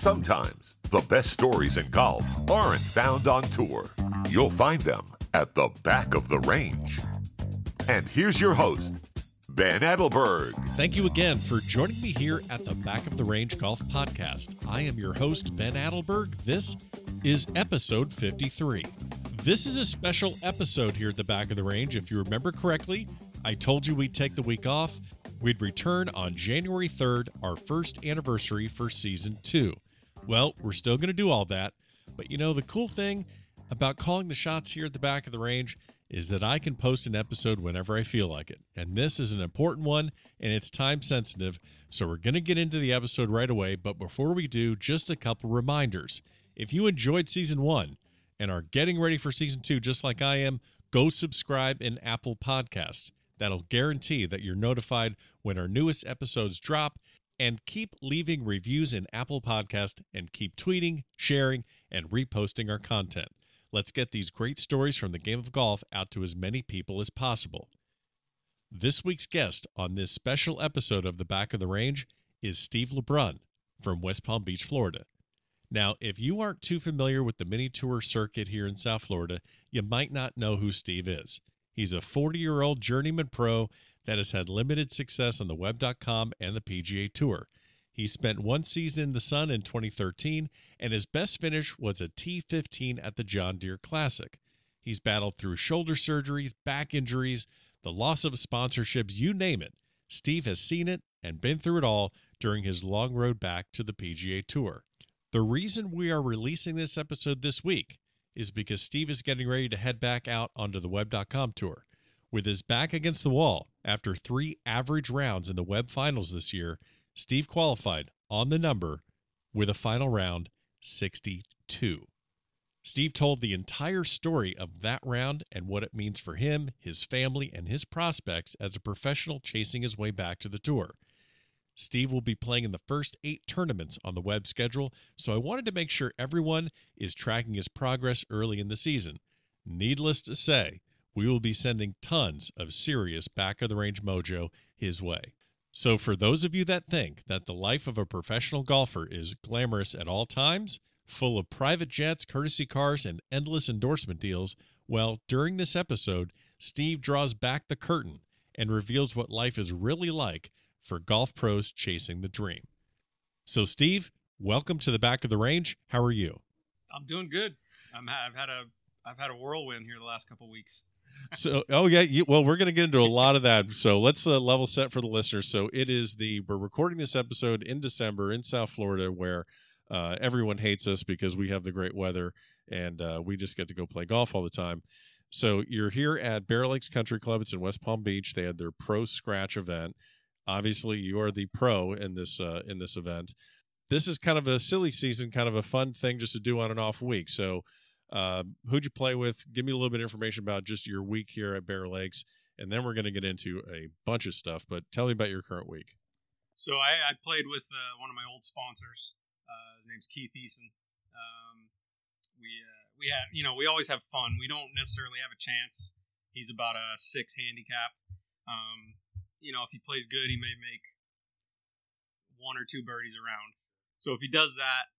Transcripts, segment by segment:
Sometimes the best stories in golf aren't found on tour. You'll find them at the back of the range. And here's your host, Ben Adelberg. Thank you again for joining me here at the Back of the Range Golf Podcast. I am your host, Ben Adelberg. This is episode 53. This is a special episode here at the Back of the Range. If you remember correctly, I told you we'd take the week off. We'd return on January 3rd, our first anniversary for season two. Well, we're still going to do all that. But you know, the cool thing about calling the shots here at the back of the range is that I can post an episode whenever I feel like it. And this is an important one and it's time sensitive. So we're going to get into the episode right away. But before we do, just a couple reminders. If you enjoyed season one and are getting ready for season two, just like I am, go subscribe in Apple Podcasts. That'll guarantee that you're notified when our newest episodes drop. And keep leaving reviews in Apple Podcast and keep tweeting, sharing, and reposting our content. Let's get these great stories from the game of golf out to as many people as possible. This week's guest on this special episode of The Back of the Range is Steve LeBrun from West Palm Beach, Florida. Now, if you aren't too familiar with the mini tour circuit here in South Florida, you might not know who Steve is. He's a 40 year old journeyman pro that has had limited success on the web.com and the PGA Tour. He spent one season in the sun in 2013, and his best finish was a T15 at the John Deere Classic. He's battled through shoulder surgeries, back injuries, the loss of sponsorships, you name it. Steve has seen it and been through it all during his long road back to the PGA Tour. The reason we are releasing this episode this week is because Steve is getting ready to head back out onto the web.com tour. With his back against the wall after three average rounds in the web finals this year, Steve qualified on the number with a final round 62. Steve told the entire story of that round and what it means for him, his family, and his prospects as a professional chasing his way back to the tour. Steve will be playing in the first eight tournaments on the web schedule, so I wanted to make sure everyone is tracking his progress early in the season. Needless to say, we will be sending tons of serious back of the range mojo his way. So, for those of you that think that the life of a professional golfer is glamorous at all times, full of private jets, courtesy cars, and endless endorsement deals, well, during this episode, Steve draws back the curtain and reveals what life is really like for golf pros chasing the dream. So, Steve, welcome to the back of the range. How are you? I'm doing good. I'm ha- I've had a I've had a whirlwind here the last couple weeks. So oh yeah you, well we're going to get into a lot of that. So let's uh, level set for the listeners. So it is the we're recording this episode in december in south florida where uh, everyone hates us because we have the great weather and uh, we just get to go play golf all the time. So you're here at bear lakes country club. It's in west palm beach. They had their pro scratch event. Obviously you are the pro in this uh, in this event. This is kind of a silly season kind of a fun thing just to do on an off week. So uh, who'd you play with? Give me a little bit of information about just your week here at Bear Lakes, and then we're going to get into a bunch of stuff. But tell me about your current week. So I, I played with uh, one of my old sponsors. Uh, his name's Keith Eason. Um, we uh, we have you know we always have fun. We don't necessarily have a chance. He's about a six handicap. Um, you know, if he plays good, he may make one or two birdies around. So if he does that,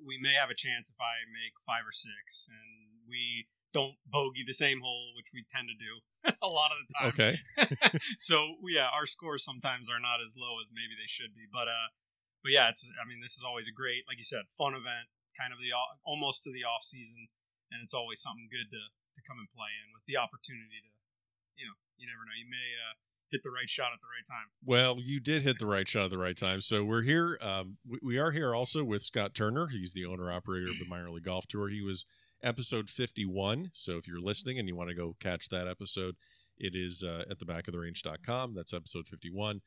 we may have a chance if I make five or six, and we don't bogey the same hole, which we tend to do a lot of the time. Okay. so yeah, our scores sometimes are not as low as maybe they should be, but uh, but yeah, it's I mean this is always a great, like you said, fun event, kind of the almost to the off season, and it's always something good to to come and play in with the opportunity to, you know, you never know, you may uh, hit the right shot at the right time. Well, you did hit the right shot at the right time. So we're here. Um, we, we, are here also with Scott Turner. He's the owner operator of the Minor League Golf Tour. He was episode 51. So if you're listening and you want to go catch that episode, it is uh, at the back of the range.com. That's episode 51.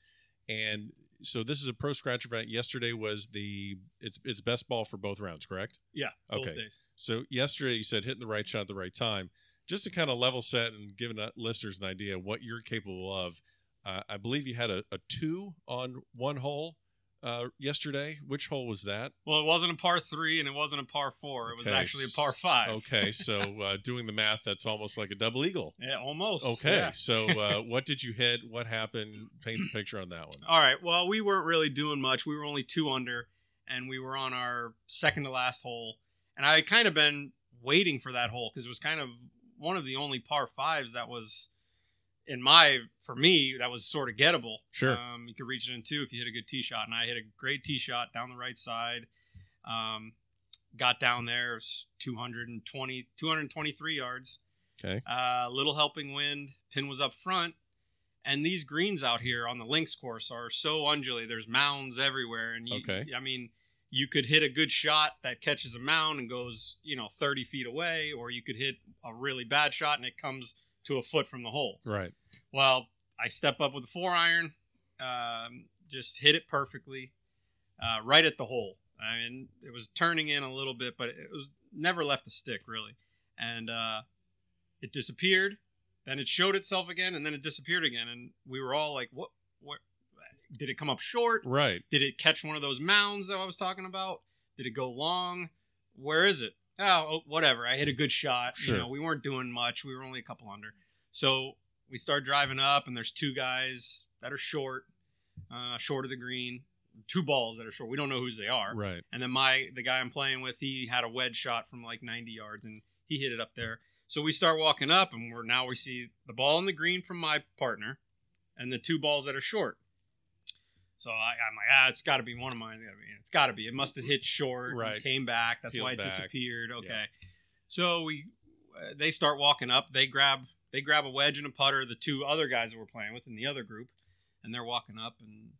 And so this is a pro scratch event. Yesterday was the it's it's best ball for both rounds, correct? Yeah. Okay. So yesterday you said hitting the right shot at the right time just to kind of level set and give listeners an idea what you're capable of. Uh, I believe you had a, a, two on one hole uh, yesterday. Which hole was that? Well, it wasn't a par three and it wasn't a par four. It was actually a par five. Okay, so uh, doing the math, that's almost like a double eagle. Yeah, almost. Okay, yeah. so uh, what did you hit? What happened? Paint the picture on that one. All right. Well, we weren't really doing much. We were only two under, and we were on our second to last hole, and I had kind of been waiting for that hole because it was kind of one of the only par fives that was in my for me that was sort of gettable. Sure. Um, you could reach it in two if you hit a good tee shot, and I hit a great tee shot down the right side. Um, got down there, it was 220, 223 yards. Okay. Uh, little helping wind. Pin was up front. And these greens out here on the links course are so undulated. There's mounds everywhere. And you, Okay. I mean, you could hit a good shot that catches a mound and goes, you know, 30 feet away, or you could hit a really bad shot and it comes to a foot from the hole. Right. Well, I step up with a four iron, um, just hit it perfectly, uh, right at the hole. I mean, it was turning in a little bit, but it was never left the stick really, and uh, it disappeared. Then it showed itself again, and then it disappeared again, and we were all like, "What? What? Did it come up short? Right. Did it catch one of those mounds that I was talking about? Did it go long? Where is it? Oh, oh, whatever. I hit a good shot. Sure. You know, we weren't doing much. We were only a couple under. So we start driving up, and there's two guys that are short, uh, short of the green. Two balls that are short. We don't know whose they are. Right. And then my the guy I'm playing with, he had a wedge shot from like 90 yards, and he hit it up there. So we start walking up, and we're now we see the ball in the green from my partner, and the two balls that are short. So I, I'm like, ah, it's got to be one of mine. It's got to be. It must have hit short. and Right. Came back. That's Peeled why it back. disappeared. Okay. Yeah. So we, uh, they start walking up. They grab, they grab a wedge and a putter. The two other guys that we're playing with in the other group, and they're walking up, and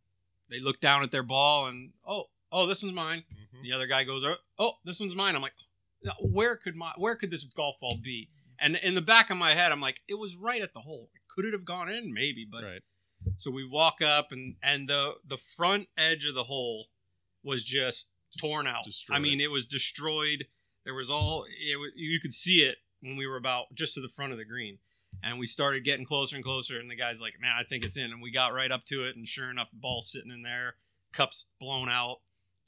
they look down at their ball, and oh, oh, this one's mine. Mhm. The other guy goes, "Oh, this one's mine." I'm like, "Where could my where could this golf ball be?" And in the back of my head, I'm like, "It was right at the hole. Could it have gone in? Maybe." But Right. So we walk up, and and the the front edge of the hole was just torn out. destroyed. I mean, it was destroyed. There was all it you could see it when we were about just to the front of the green. And we started getting closer and closer, and the guy's like, "Man, I think it's in." And we got right up to it, and sure enough, the ball's sitting in there, cups blown out,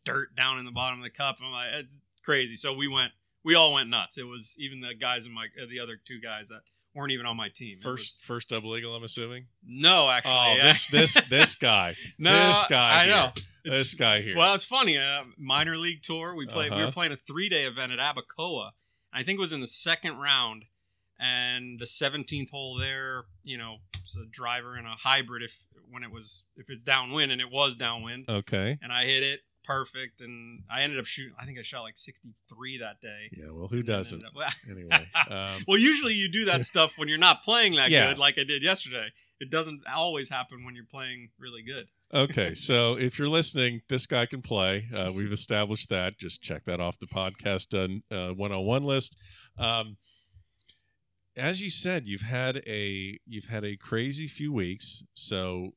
dirt down in the bottom of the cup. I'm like, it's crazy. So we went, we all went nuts. It was even the guys in my, uh, the other two guys that weren't even on my team. First, was- first double eagle. I'm assuming. no, actually, Oh, yeah. this, this, this guy. no, this guy I here. know. This guy here. Well, it's funny. Uh, minor league tour. We played. We Uh-huh. were playing a three day event at Abacoa. I think it was in the second round, and the seventeenth hole there. You know, it's a driver and a hybrid. If when it was if it's downwind and it was downwind, okay. and I hit it perfect, and I ended up shooting. I think I shot like sixty three that day. Yeah. Well, who doesn't? up- Anyway. Um, well, usually you do that stuff when you're not playing that Yeah. good, like I did yesterday. It doesn't always happen when you're playing really good. okay. So if you're listening, this guy can play. Uh, we've established that. Just check that off the podcast uh, 101 list. Um, as you said, you've had a you've had a crazy few weeks. So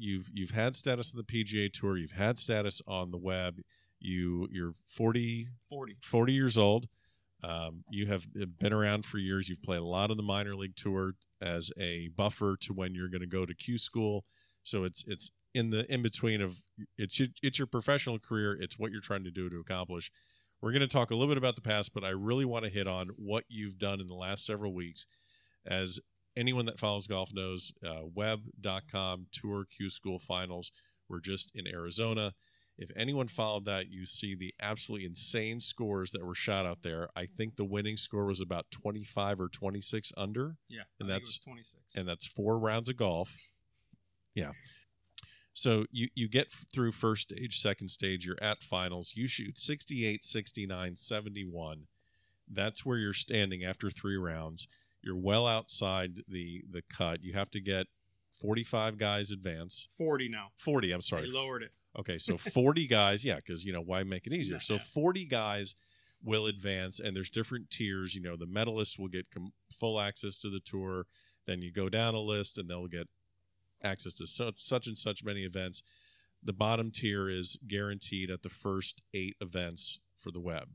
you've you've had status on the PGA Tour. You've had status on the web. You you're 40 Forty. 40 years old. Um, you have been around for years. You've played a lot on the minor league tour as a buffer to when you're going to go to Q school. So it's it's in the in between of it's it's your professional career. It's what you're trying to do to accomplish. We're going to talk a little bit about the past, but I really want to hit on what you've done in the last several weeks. As anyone that follows golf knows, uh, web.com Tour Q School Finals. We're just in Arizona. If anyone followed that, you see the absolutely insane scores that were shot out there. I think the winning score was about 25 or 26 under, Yeah, And I that's- was twenty six. and that's four rounds of golf. Yeah. So you, you get through first stage, second stage, you're at finals. You shoot 68, 69, 71. That's where you're standing after three rounds. You're well outside the the cut. You have to get 45 guys advance. forty now. 40, I'm sorry. They lowered it. Okay, so 40 guys, yeah, because you know why make it easier. Yeah, so yeah. 40 guys will advance, and there's different tiers. You know, the medalists will get com- full access to the tour. Then you go down a list, and they'll get access to such, such and such many events. The bottom tier is guaranteed at the first eight events for the web.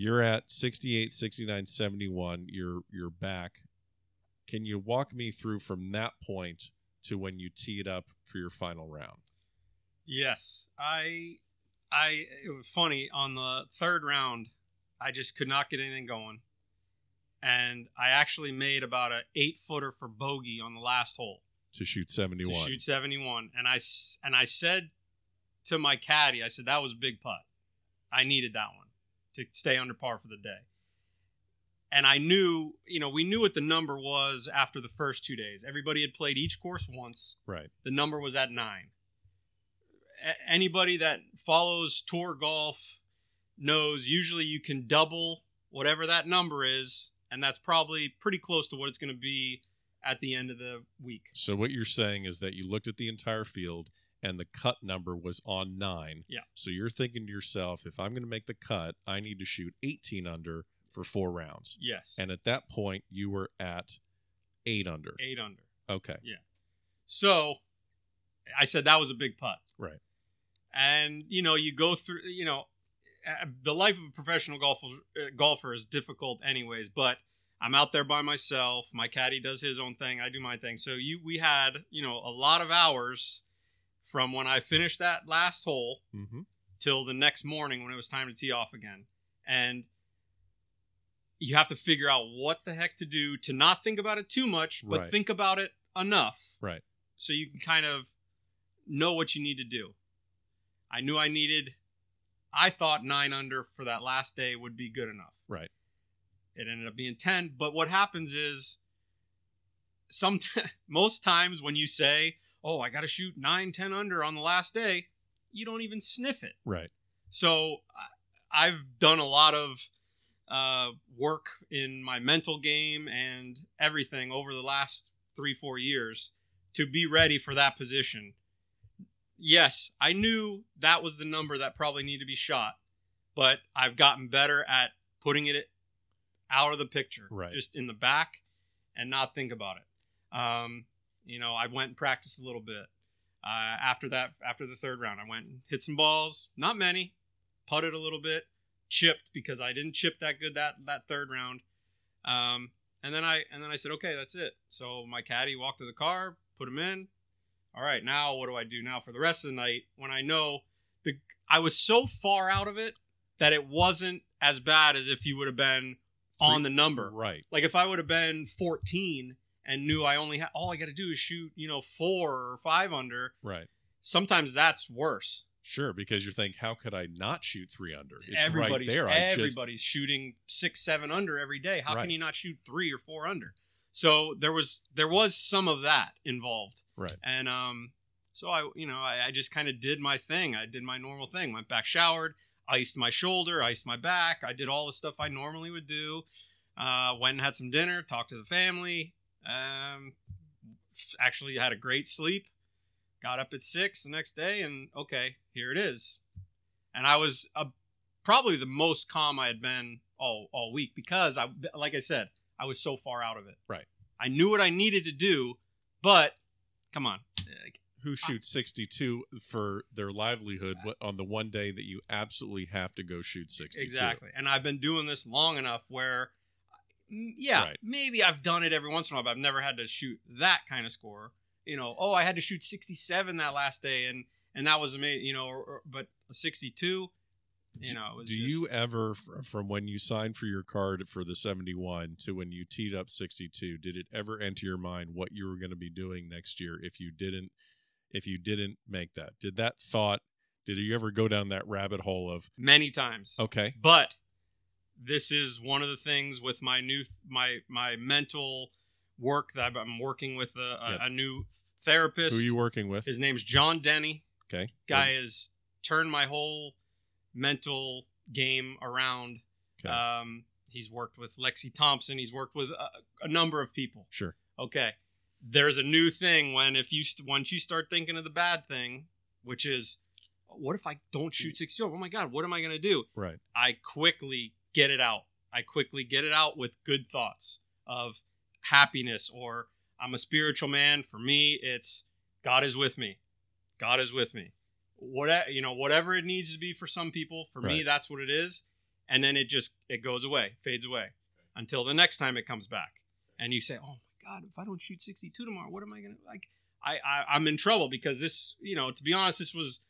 You're at 68, 69, 71. You're you're back. Can you walk me through from that point to when you tee it up for your final round? Yes, I, I. It was funny on the third round. I just could not get anything going, and I actually made about a eight footer for bogey on the last hole to shoot to 71. shoot seventy one. And I and I said to my caddy, I said that was a big putt. I needed that one to stay under par for the day. And I knew, you know, we knew what the number was after the first two days. Everybody had played each course once. Right. The number was at nine. A- anybody that follows tour golf knows usually you can double whatever that number is, and that's probably pretty close to what it's going to be at the end of the week. So what you're saying is that you looked at the entire field and the cut number was on nine. Yeah. So you're thinking to yourself, if I'm going to make the cut, I need to shoot 18 under for four rounds. Yes. And at that point, you were at eight under. eight under. Okay. Yeah. So I said that was a big putt. Right. And you know, you go through, you know, the life of a professional golfer uh, golfer is difficult anyways, but I'm out there by myself. My caddy does his own thing, I do my thing. So you we had, you know, a lot of hours from when I finished that last hole Mm-hmm. till the next morning when it was time to tee off again. And you have to figure out what the heck to do to not think about it too much, but Right. think about it enough Right. so you can kind of know what you need to do. I knew I needed, I thought nine under for that last day would be good enough. Right. It ended up being 10. But what happens is, some most times when you say, oh, I got to shoot 9, 10 under on the last day, you don't even sniff it. Right. So I've done a lot of uh, work in my mental game and everything over the last three, four years to be ready for that position. Yes, I knew that was the number that probably needed to be shot, but I've gotten better at putting it out of the picture, Right. just in the back, and not think about it. Um, you know, I went and practiced a little bit. Uh, after that, after the third round, I went and hit some balls, not many, putted a little bit, chipped because I didn't chip that good that that third round. Um, and then I and then I said, okay, that's it. So my caddy walked to the car, put him in. All right, now what do I do now for the rest of the night when I know the I was so far out of it that it wasn't as bad as if you would have been on the number. Right. Like if I would have been 14 and knew I only had all I got to do is shoot, you know, 4 or 5 under, Right. sometimes that's worse. Sure, because you're thinking, how could I not shoot three under? It's right everybody's, there. I just everybody's shooting 6 7 under every day. How Right. can you not shoot 3 or 4 under? So there was there was some of that involved. right. And um, so I, you know, I, I just kind of did my thing. I did my normal thing. Went back, showered, iced my shoulder, iced my back. I did all the stuff I normally would do. Uh, went and had some dinner, talked to the family. Um, actually had a great sleep. Got up at six the next day, and okay, here it is. And I was uh, probably the most calm I had been all all week because I, like I said, I was so far out of it. Right. I knew what I needed to do, but come on, Who shoots 62 for their livelihood on the one day that you absolutely have to go shoot 62? Exactly. And I've been doing this long enough where, yeah, Right. maybe I've done it every once in a while, but I've never had to shoot that kind of score. You know, oh, I had to shoot 67 that last day, and and that was amazing. You know, or, or- but a 62, you know, it was Do just, you ever, from when you signed for your card for the 71 to when you teed up 62, did it ever enter your mind what you were going to be doing next year if you didn't, if you didn't make that? Did that thought, did you ever go down that rabbit hole of, many times? okay, But this is one of the things with my new my my mental work that I'm working with a, a, Yeah. a new therapist. who are you working with? His name's John Denney. okay. guy has turned my whole mental game around. Okay. Um, he's worked with Lexi Thompson. He's worked with a, a number of people. Sure. Okay, there's a new thing when if you st- once you start thinking of the bad thing, which is, what if I don't shoot sixty? Oh my God, what am I gonna do? Right. I quickly get it out. I quickly get it out with good thoughts of happiness or I'm a spiritual man. For me, it's God is with me. God is with me. Whatever you know, whatever it needs to be for some people, for me, that's what it is. And then it just it goes away, fades away, until the next time it comes back, and you say, "Oh my God, if I don't shoot 62 tomorrow, what am I gonna like?" I, I I'm in trouble because this, you know, to be honest, this was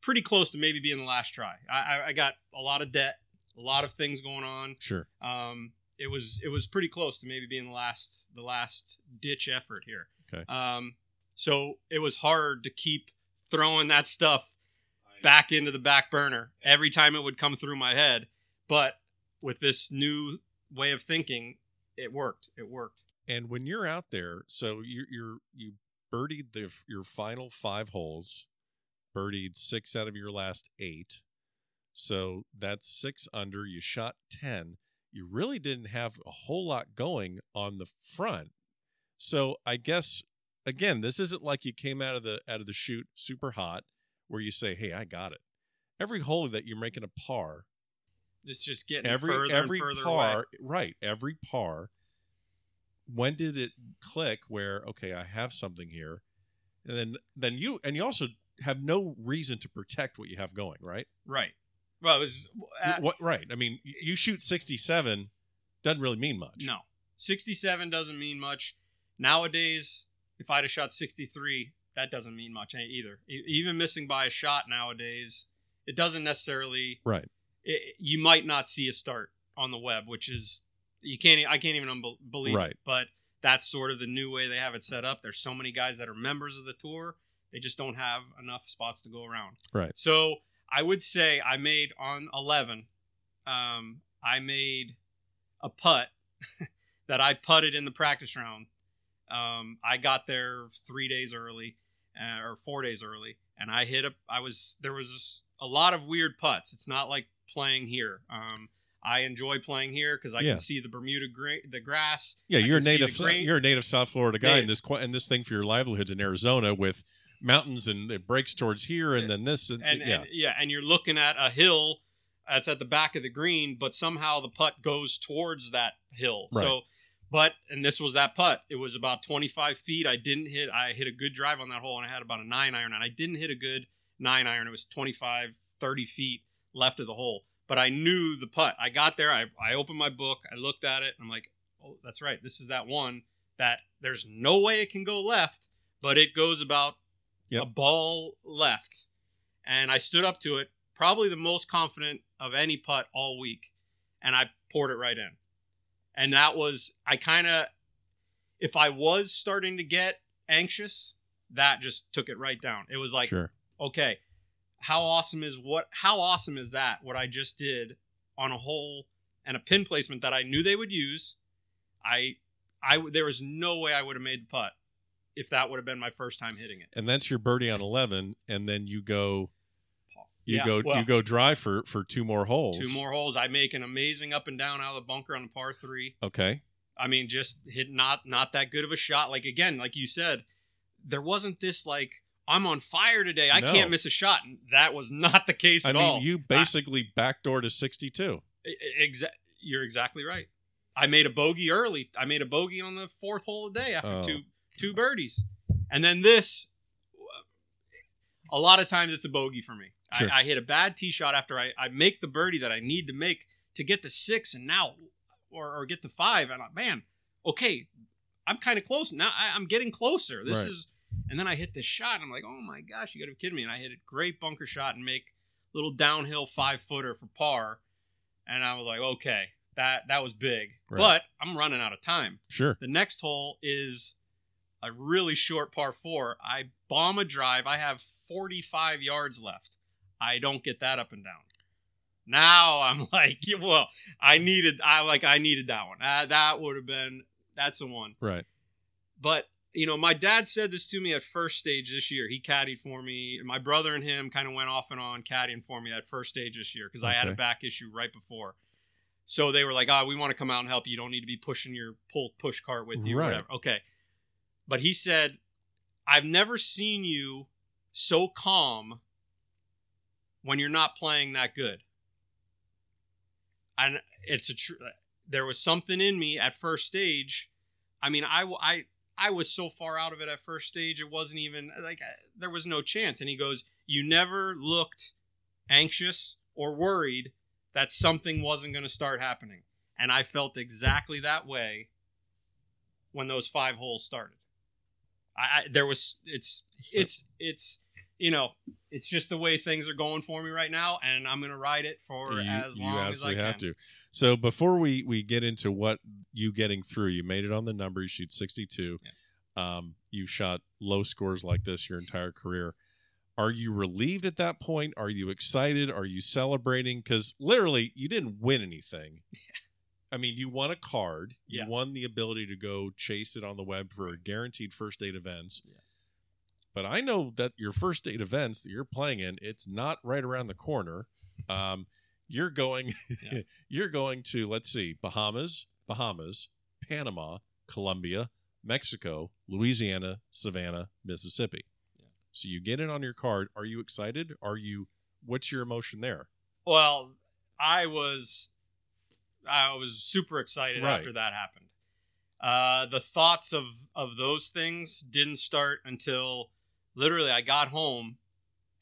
pretty close to maybe being the last try. I, I, I got a lot of debt, a lot of things going on. Sure. Um, it was it was pretty close to maybe being the last the last ditch effort here. Okay. Um, so it was hard to keep throwing that stuff back into the back burner every time it would come through my head. But with this new way of thinking, it worked. It worked. And when you're out there, so you you're you birdied the your final five holes, birdied six out of your last eight. So that's six under. You shot ten. You really didn't have a whole lot going on the front. So I guess again, this isn't like you came out of the out of the chute super hot, where you say, "Hey, I got it." Every hole that you're making a par, It's just getting every further every and further par, away. right? Every par. When did it click? Where okay, I have something here, and then then you and you also have no reason to protect what you have going, right? Right. Well, it was uh, what right? I mean, you shoot sixty seven, doesn't really mean much. no. 67 doesn't mean much. Nowadays, if I'd have shot 63, that doesn't mean much eh, either. Even missing by a shot nowadays, it doesn't necessarily Right. it, you might not see a start on the web, which is you can't. I can't even believe Right. it. But that's sort of the new way they have it set up. There's so many guys that are members of the tour, they just don't have enough spots to go around. Right. So I would say I made on 11. Um, I made a putt that I putted in the practice round. Um, I got there three days early, uh, or four days early, and I hit a. I was there was a lot of weird putts. It's not like playing here. Um, I enjoy playing here because I Yeah. can see the Bermuda gra- the grass. Yeah, I you're a native. You're a native South Florida guy, Native. and this qu- and this thing for your livelihoods in Arizona with mountains and it breaks towards here, and then this, and, and, yeah, and yeah, and you're looking at a hill that's at the back of the green, but somehow the putt goes towards that hill. Right. So, but and this was that putt. It was about 25 feet. I didn't hit. I hit a good drive on that hole, and I had about a nine iron, and I didn't hit a good nine iron. It was 25, 30 feet left of the hole, but I knew the putt. I got there. I I opened my book. I looked at it. I'm like, oh, that's right. This is that one that there's no way it can go left, but it goes about Yep. a ball left. And I stood up to it, probably the most confident of any putt all week, and I poured it right in. And that was I kind of if I was starting to get anxious, that just took it right down. It was like, sure, okay, how awesome is what how awesome is that what I just did on a hole and a pin placement that I knew they would use. I I there was no way I would have made the putt if that would have been my first time hitting it. and that's your birdie on eleven, and then you go, you Yeah, go, well- you go dry for for two more holes. Two more holes. I make an amazing up and down out of the bunker on a par three. Okay, I mean, just hit not not that good of a shot. Like again, like you said, there wasn't this like I'm on fire today. I No. can't miss a shot. That was not the case I at mean, all. you basically backdoor to sixty-two. Exa- you're exactly right. I made a bogey early. I made a bogey on the fourth hole of the day after Oh. two two birdies, and then this. A lot of times it's a bogey for me. Sure. I, I hit a bad tee shot after I, I make the birdie that I need to make to get to six, and now or, or get to five, and I, man, okay, I'm kind of close now. I, I'm getting closer. This Right. is, and then I hit this shot, and I'm like, oh my gosh, you got to be kidding me! And I hit a great bunker shot and make little downhill five footer for par, and I was like, okay, that that was big, Right. but I'm running out of time. Sure, The next hole is a really short par four. I bomb a drive. I have 45 yards left. I don't get that up and down. Now I'm like, well, I needed, I like, I needed that one. Uh, that would have been, that's the one. right. But you know, my dad said this to me at first stage this year. He caddied for me. My brother and him kind of went off and on caddying for me at first stage this year because I had a back issue right before. So they were like, "Ah, we want to come out and help you. You don't need to be pushing your pull push cart with you, Right. whatever." Okay, but he said, "I've never seen you so calm when you're not playing that good." And it's a true. There was something in me at first stage. I mean, I, I, I was so far out of it at first stage, it wasn't even like there was no chance. And he goes, You never looked anxious or worried that something wasn't going to start happening. And I felt exactly that way when those five holes started. I, I there was it's So- it's it's you know it's just the way things are going for me right now, and I'm going to ride it for you, as you long as I absolutely can. have to. So before we we get into what you getting through, you made it on the number. You shoot sixty two. Um, you've shot low scores like this your entire career. are you relieved at that point? Are you excited? Are you celebrating? Because literally, you didn't win anything. I mean, you won a card. You Yeah. won the ability to go chase it on the web for guaranteed first date events. Yeah. But I know that your first date events that you're playing in, it's not right around the corner. Um, you're going, Yeah. you're going to let's see, Bahamas, Bahamas, Panama, Colombia, Mexico, Louisiana, Savannah, Mississippi. So you get it on your card. Are you excited? Are you? What's your emotion there? Well, I was I was super excited Right. after that happened. Uh, the thoughts of of those things didn't start until literally I got home,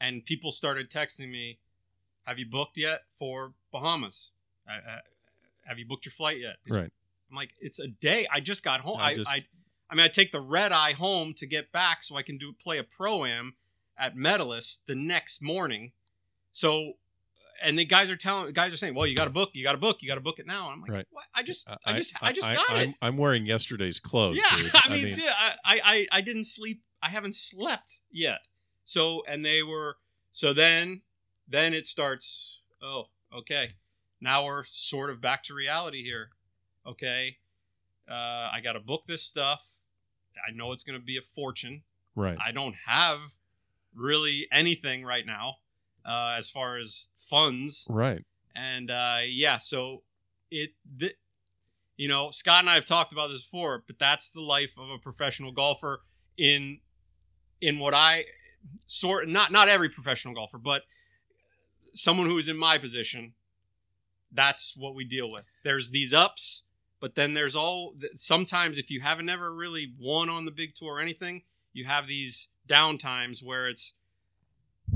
and people started texting me, "Have you booked yet for Bahamas? Uh, uh, have you booked your flight yet?" Right. I'm like, "It's a day. I just got home. I I, just- I, I mean, I take the red eye home to get back so I can do play a pro am at Medalist the next morning. So, and the guys are telling, guys are saying, "Well, you got a book, you got a book, you got to book it now." And I'm like, Right. "What? I just, I, just, I, just got I'm, it." I'm wearing yesterday's clothes. yeah, dude. I mean, dude, I, I, I, I didn't sleep. I haven't slept yet. So, and they were, so then, then it starts. Oh, okay. Now we're sort of back to reality here. Okay, uh, I got to book this stuff. I know it's going to be a fortune. right. I don't have really anything right now uh, as far as funds. right. And uh, yeah, so it, th- you know, Scott and I have talked about this before, but that's the life of a professional golfer in in what I sort not not every professional golfer, but someone who is in my position. That's what we deal with. There's these ups, but then there's all sometimes if you haven't ever really won on the big tour or anything, you have these down times where it's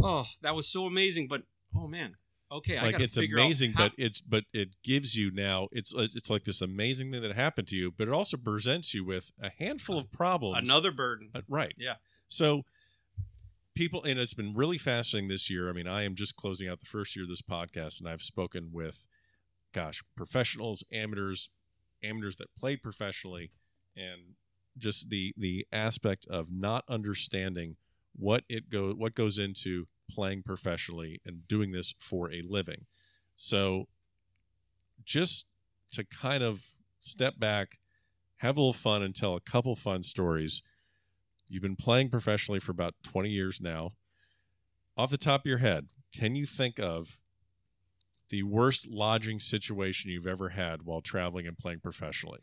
oh that was so amazing, but oh man, okay, like it's amazing, how- but it's but it gives you now. It's uh, it's like this amazing thing that happened to you, but it also presents you with a handful of problems. another burden. Uh, right. Yeah. So people and it's been really fascinating this year. I mean, I am just closing out the first year of this podcast and I've spoken with gosh, professionals, amateurs, amateurs that played professionally and just the the aspect of not understanding what it go what goes into playing professionally and doing this for a living. So just to kind of step back, have a little fun and tell a couple fun stories. You've been playing professionally for about 20 years now. Off the top of your head, can you think of the worst lodging situation you've ever had while traveling and playing professionally?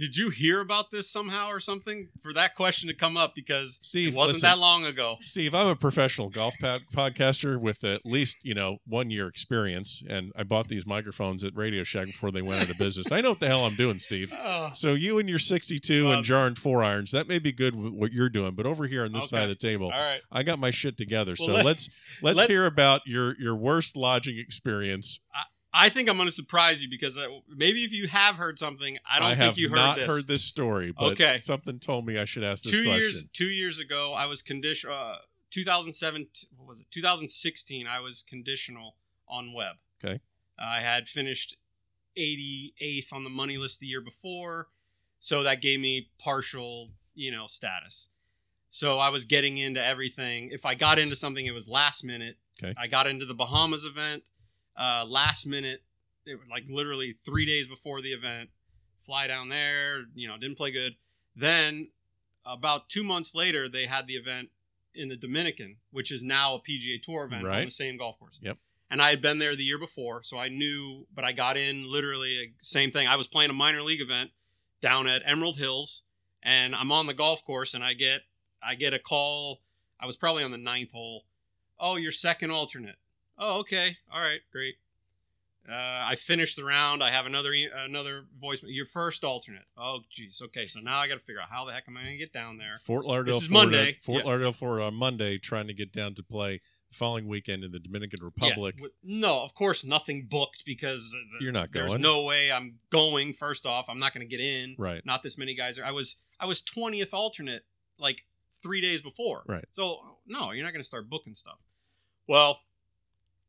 Did you hear about this somehow or something for that question to come up because Steve, it wasn't listen. that long ago? Steve, I'm a professional golf pod- podcaster with at least, you know, one year experience. And I bought these microphones at Radio Shack before they went out of business. I know what the hell I'm doing, Steve. Oh, So you and your 62 Well- and jarring four irons, that may be good with what you're doing. But over here on this side of the table, all right. I got my shit together. Well, so let- let's let's let- hear about your your worst lodging experience. I think I'm going to surprise you because I, maybe if you have heard something, I don't I think you heard not this. heard this story, but Okay. something told me I should ask this two question. years two years ago, I was conditional. Uh, 2007. What was it? 2016. I was conditional on web. Okay. I had finished 88th on the money list the year before, so that gave me partial, you know, status. So I was getting into everything. If I got into something, it was last minute. Okay. I got into the Bahamas event uh, last minute. It like literally three days before the event. Fly down there, you know, didn't play good. Then about two months later, they had the event in the Dominican, which is now a PGA Tour event on Right. the same golf course. Yep. And I had been there the year before, so I knew. But I got in literally same thing. I was playing a minor league event down at Emerald Hills, and I'm on the golf course, and I get I get a call. I was probably on the ninth hole. Oh, your second alternate. Oh, okay. All right, great. Uh, I finished the round. I have another another voice. Your first alternate. Oh, geez. Okay, so now I got to figure out how the heck am I going to get down there? Fort Lauderdale, This is Florida. Monday. Fort Yeah. Lauderdale, Florida on Monday, trying to get down to play the following weekend in the Dominican Republic. Yeah, no, of course nothing booked because You're not going. There's no way I'm going. First off, I'm not going to get in. Right. Not this many guys are. I was I was 20th alternate like three days before. Right. So no, you're not going to start booking stuff. Well,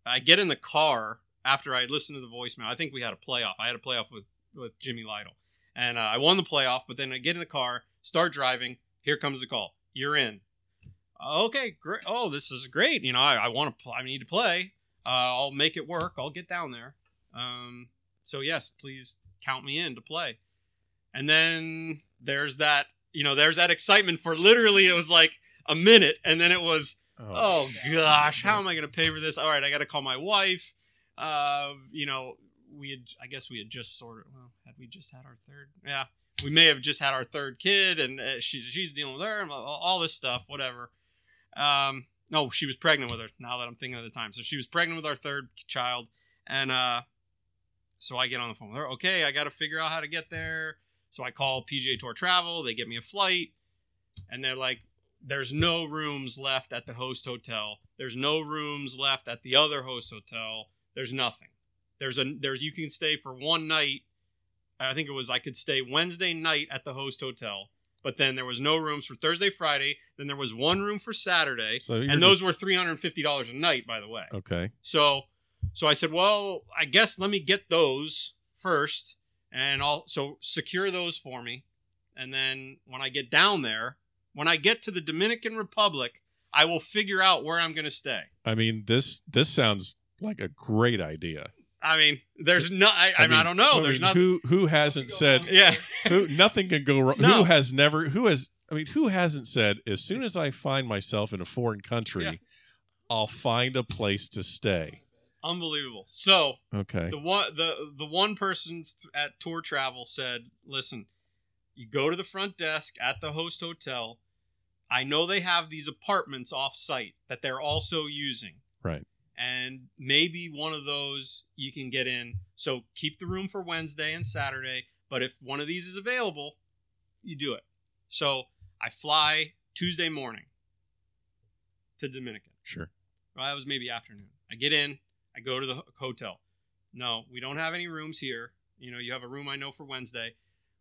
I get in the car after I listened to the voicemail. I think we had a playoff. I had a playoff with with Jimmy Lytle, and uh, I won the playoff. But then I get in the car, start driving. Here comes the call. You're in. okay, great. Oh, this is great. You know, I, I want to. I need to play. Uh, I'll make it work. I'll get down there. Um, so yes, please count me in to play. And then there's that. You know, there's that excitement for literally it was like a minute, and then it was oh gosh, how am I going to pay for this? All right, I got to call my wife. Uh, you know, we had, I guess we had just sort of, well, had we just had our third? Yeah, we may have just had our third kid, and uh, she's she's dealing with her and all- all this stuff, whatever. Um, no, she was pregnant with her. Now that I'm thinking of the time, so she was pregnant with our third child, and uh, so I get on the phone with her. Okay, I got to figure out how to get there. So I call PGA Tour Travel. They get me a flight, and they're like, "There's no rooms left at the host hotel. There's no rooms left at the other host hotel. There's nothing. There's a there's you can stay for one night. I think it was I could stay Wednesday night at the host hotel, but then there was no rooms for Thursday, Friday. Then there was one room for Saturday, So and those just- were three hundred and fifty dollars a night, by the way. okay. So, so I said, well, I guess let me get those first, and I'll so secure those for me, and then when I get down there, when I get to the Dominican Republic, I will figure out where I'm going to stay. I mean this this sounds like a great idea. I mean, there's no, I, I, mean, I don't know. I there's mean, nothing. Who who hasn't said yeah, who nothing can go wrong? No. Who has never who has I mean who hasn't said as soon as I find myself in a foreign country, Yeah. I'll find a place to stay. unbelievable. So Okay. the one the the one person at tour travel said listen you go to the front desk at the host hotel i know they have these apartments off site that they're also using Right. and maybe one of those you can get in so keep the room for wednesday and saturday but if one of these is available you do it so i fly tuesday morning to dominican Sure. well, that was maybe afternoon. I get in, I go to the hotel. No, we don't have any rooms here. You know, you have a room I know for Wednesday.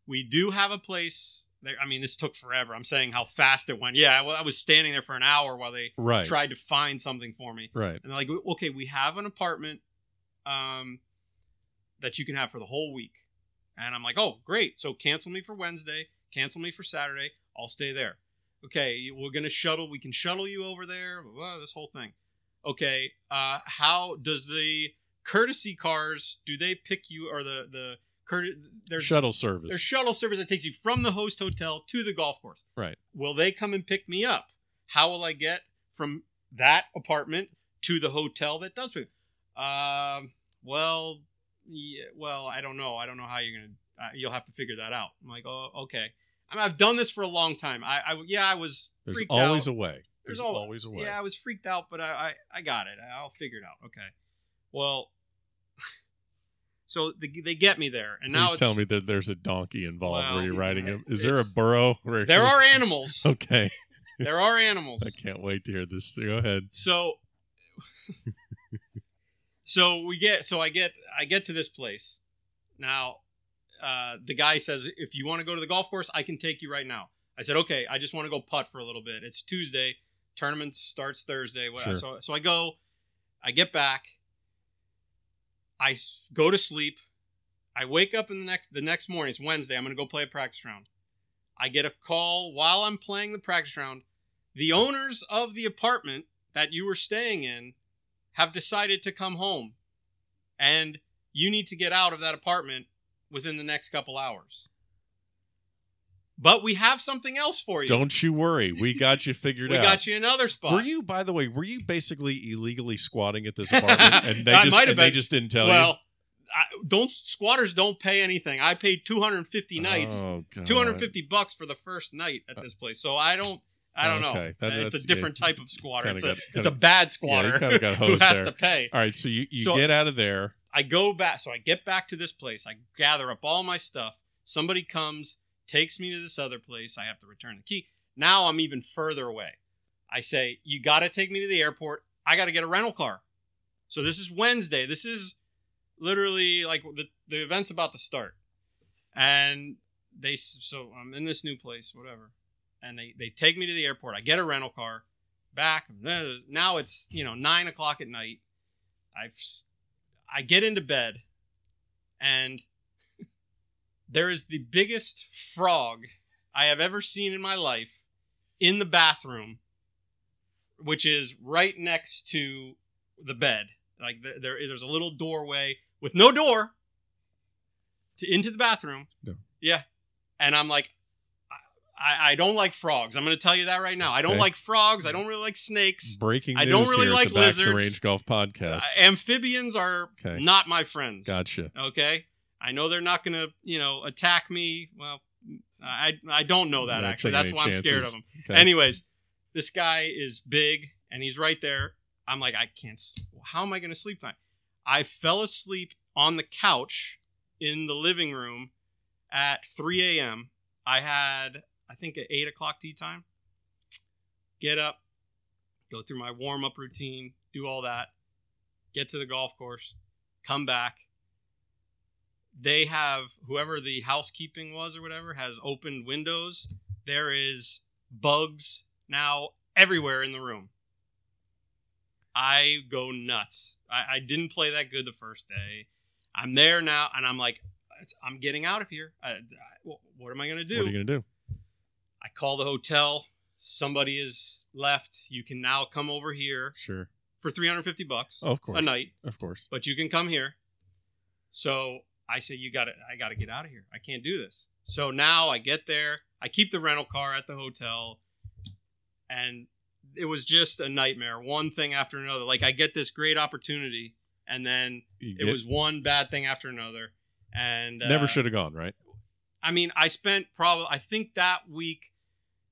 We do have a place. There, I mean, this took forever. I'm saying how fast it went. Yeah, I, I was standing there for an hour while they Right. tried to find something for me. Right. And they're like, okay, we have an apartment um, that you can have for the whole week. And I'm like, oh, great. So cancel me for Wednesday, cancel me for Saturday. I'll stay there. Okay, we're going to shuttle. We can shuttle you over there. blah, blah, this whole thing. Okay, uh, how does the courtesy cars, do they pick you, or the, the, courte- there's Shuttle service. there's shuttle service that takes you from the host hotel to the golf course. Right. Will they come and pick me up? How will I get from that apartment to the hotel that does pick? Um. Well, yeah, well, I don't know. I don't know how you're gonna. Uh, you'll have to figure that out. I'm like, oh, okay. I mean, I've done this for a long time. I, I yeah, I was There's always out. a way. There's, al- always a way. Yeah, I was freaked out, but I, I, I got it. I'll figure it out. Okay. Well, so they, they get me there, and now Please tell me that there's a donkey involved Well, where you're riding him. Is there a burro? Where there are animals. Okay. there are animals. I can't wait to hear this. Go ahead. So so we get so I get I get to this place. Now uh, the guy says if you want to go to the golf course, I can take you right now. I said okay. I just want to go putt for a little bit. It's Tuesday. Tournament starts Thursday. Sure. So so I go. I get back. I go to sleep. I wake up in the next the next morning. It's Wednesday. I'm gonna go play a practice round. I get a call while I'm playing the practice round. The owners of the apartment that you were staying in have decided to come home, and you need to get out of that apartment within the next couple hours. But we have something else for you. Don't you worry. We got you figured we out. We got you another spot. Were you, by the way, were you basically illegally squatting at this apartment and they I just might have and they just didn't tell well, I, don't squatters don't pay anything. I paid 250 nights. Oh, 250 bucks for the first night at uh, this place. So I don't I don't know. That- it's a different yeah, type of squatter. It's a got- it's kinda- a bad Yeah, you squatter got who has there. to pay. All right, so you, you So- get out of there. I go back, so I get back to this place. I gather up all my stuff. Somebody comes, takes me to this other place. I have to return the key. Now I'm even further away. I say, You got to take me to the airport. I got to get a rental car. So this is Wednesday. This is literally like the, the event's about to start. And they, so I'm in this new place, whatever. And they, they take me to the airport. I get a rental car back. Now it's, you know, nine o'clock at night. I've I get into bed and there is the biggest frog I have ever seen in my life in the bathroom which is right next to the bed. Like there, there's a little doorway with no door to into the bathroom. No. Yeah, and I'm like, I, I don't like frogs. I'm going to tell you that right now. I don't Okay. like frogs. I don't really like snakes. Breaking I don't really here like at the Back the lizards. Range Golf Uh, Podcast. amphibians are Okay. not my friends. gotcha. Okay, I know they're not going to, you know, attack me. Well, I I don't know that actually. That's why I'm scared of chances. them. Okay. Anyways, this guy is big and he's right there. I'm like, I can't. How am I going to sleep tonight? I fell asleep on the couch in the living room at 3 a.m. I had, I think, at 8 o'clock tee time. Get up, go through my warm up routine, do all that, get to the golf course, come back. They have, whoever the housekeeping was or whatever, has opened windows. There is bugs now everywhere in the room. I go nuts. I, I didn't play that good the first day. I'm there now, and I'm like, I'm getting out of here. I, I- what am I going to do? What are you gonna do? I call the hotel. Somebody is left. You can now come over here Sure. for 350 bucks Oh, of course. a night, Of course. but you can come here. So I say, you got to, I got to get out of here. I can't do this. So now I get there. I keep the rental car at the hotel, and it was just a nightmare. One thing after another. Like I get this great opportunity, and then You it was one bad thing after another. And never uh, should have gone, right? I mean, I spent probably I think that week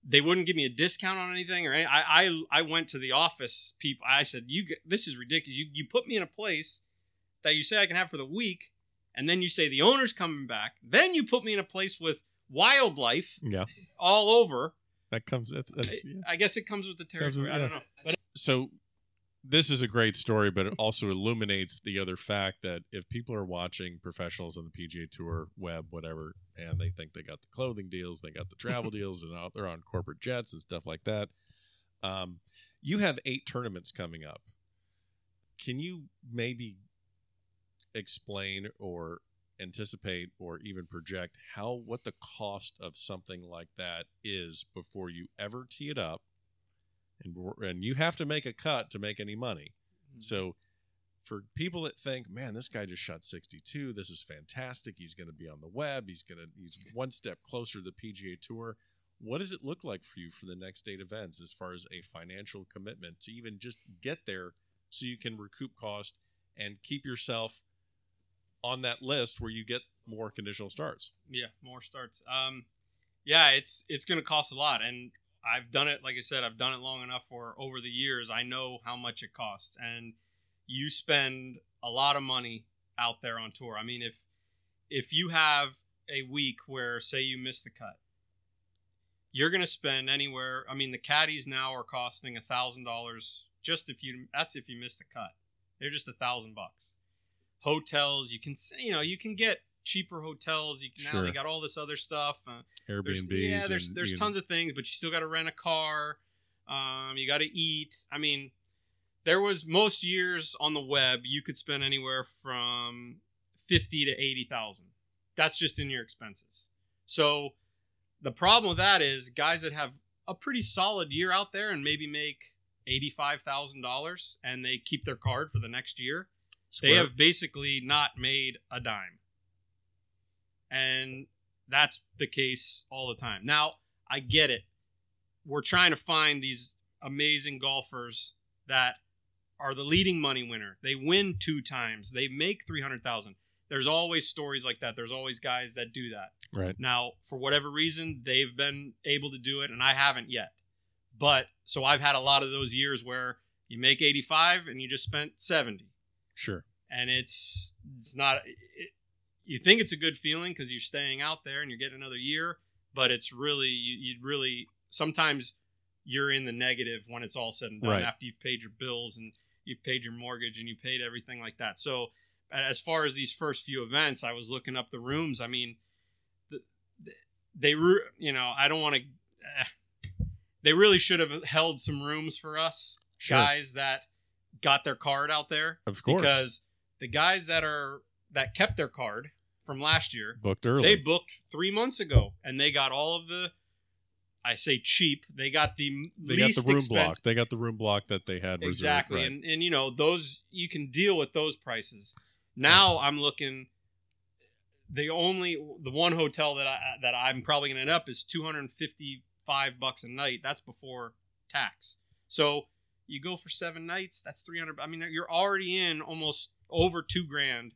they wouldn't give me a discount on anything or any, I I I went to the office people. I said, "You get, this is ridiculous. You you put me in a place that you say I can have for the week, and then you say the owner's coming back. Then you put me in a place with wildlife Yeah. all over. That comes. That's, that's yeah. I guess it comes with the Comes with- territory. I don't know. But so this is a great story, but it also illuminates the other fact that if people are watching professionals on the PGA Tour web, whatever, and they think they got the clothing deals, they got the travel deals, and out they're on corporate jets and stuff like that. Um, you have eight tournaments coming up. Can you maybe explain or anticipate or even project how what the cost of something like that is before you ever tee it up and and you have to make a cut to make any money. Mm-hmm. So for people that think, man, this guy just shot 62, this is fantastic. He's going to be on the web. He's going to he's one step closer to the PGA Tour. What does it look like for you for the next eight events as far as a financial commitment to even just get there so you can recoup cost and keep yourself on that list where you get more conditional starts? Yeah, more starts. Um, yeah, it's it's going to cost a lot, and I've done it. Like I said, I've done it long enough for over the years. I know how much it costs, and you spend a lot of money out there on tour. I mean, if if you have a week where, say, you miss the cut, you're going to spend anywhere. I mean, the caddies now are costing a thousand dollars just if you. That's if you miss the cut. They're just a thousand bucks. Hotels, you can you know you can get cheaper hotels. You can now they got all this other stuff. Uh, Airbnbs. yeah, there's and there's tons of things, but you still got to rent a car. Um, you got to eat. I mean, there was most years on the web you could spend anywhere from fifty to eighty thousand. That's just in your expenses. So the problem with that is guys that have a pretty solid year out there and maybe make eighty five thousand dollars and they keep their card for the next year they have basically not made a dime. And that's the case all the time. Now, I get it. We're trying to find these amazing golfers that are the leading money winner. They win two times. They make 300,000. There's always stories like that. There's always guys that do that. right. Now, for whatever reason, they've been able to do it, and I haven't yet. But so I've had a lot of those years where you make 85 and you just spent 70 Sure. and it's it's not it, you think it's a good feeling because you're staying out there and you're getting another year but it's really you, you really sometimes you're in the negative when it's all said and done Right. after you've paid your bills and you've paid your mortgage and you paid everything like that so as far as these first few events i was looking up the rooms i mean the, the- they re- you know i don't want to eh, they really should have held some rooms for us Sure. guys that got their card out there Of course. because the guys that are that kept their card from last year booked early. they booked three months ago and they got all of the I say cheap. They got the They got the room expensive- block. They got the room block that they had reserved. exactly, Right. and and you know those you can deal with those prices. Now I'm looking. The only the one hotel that I that I'm probably gonna end up is 255 bucks a night. That's before tax. So you go for seven nights. That's 300. I mean, you're already in almost over two grand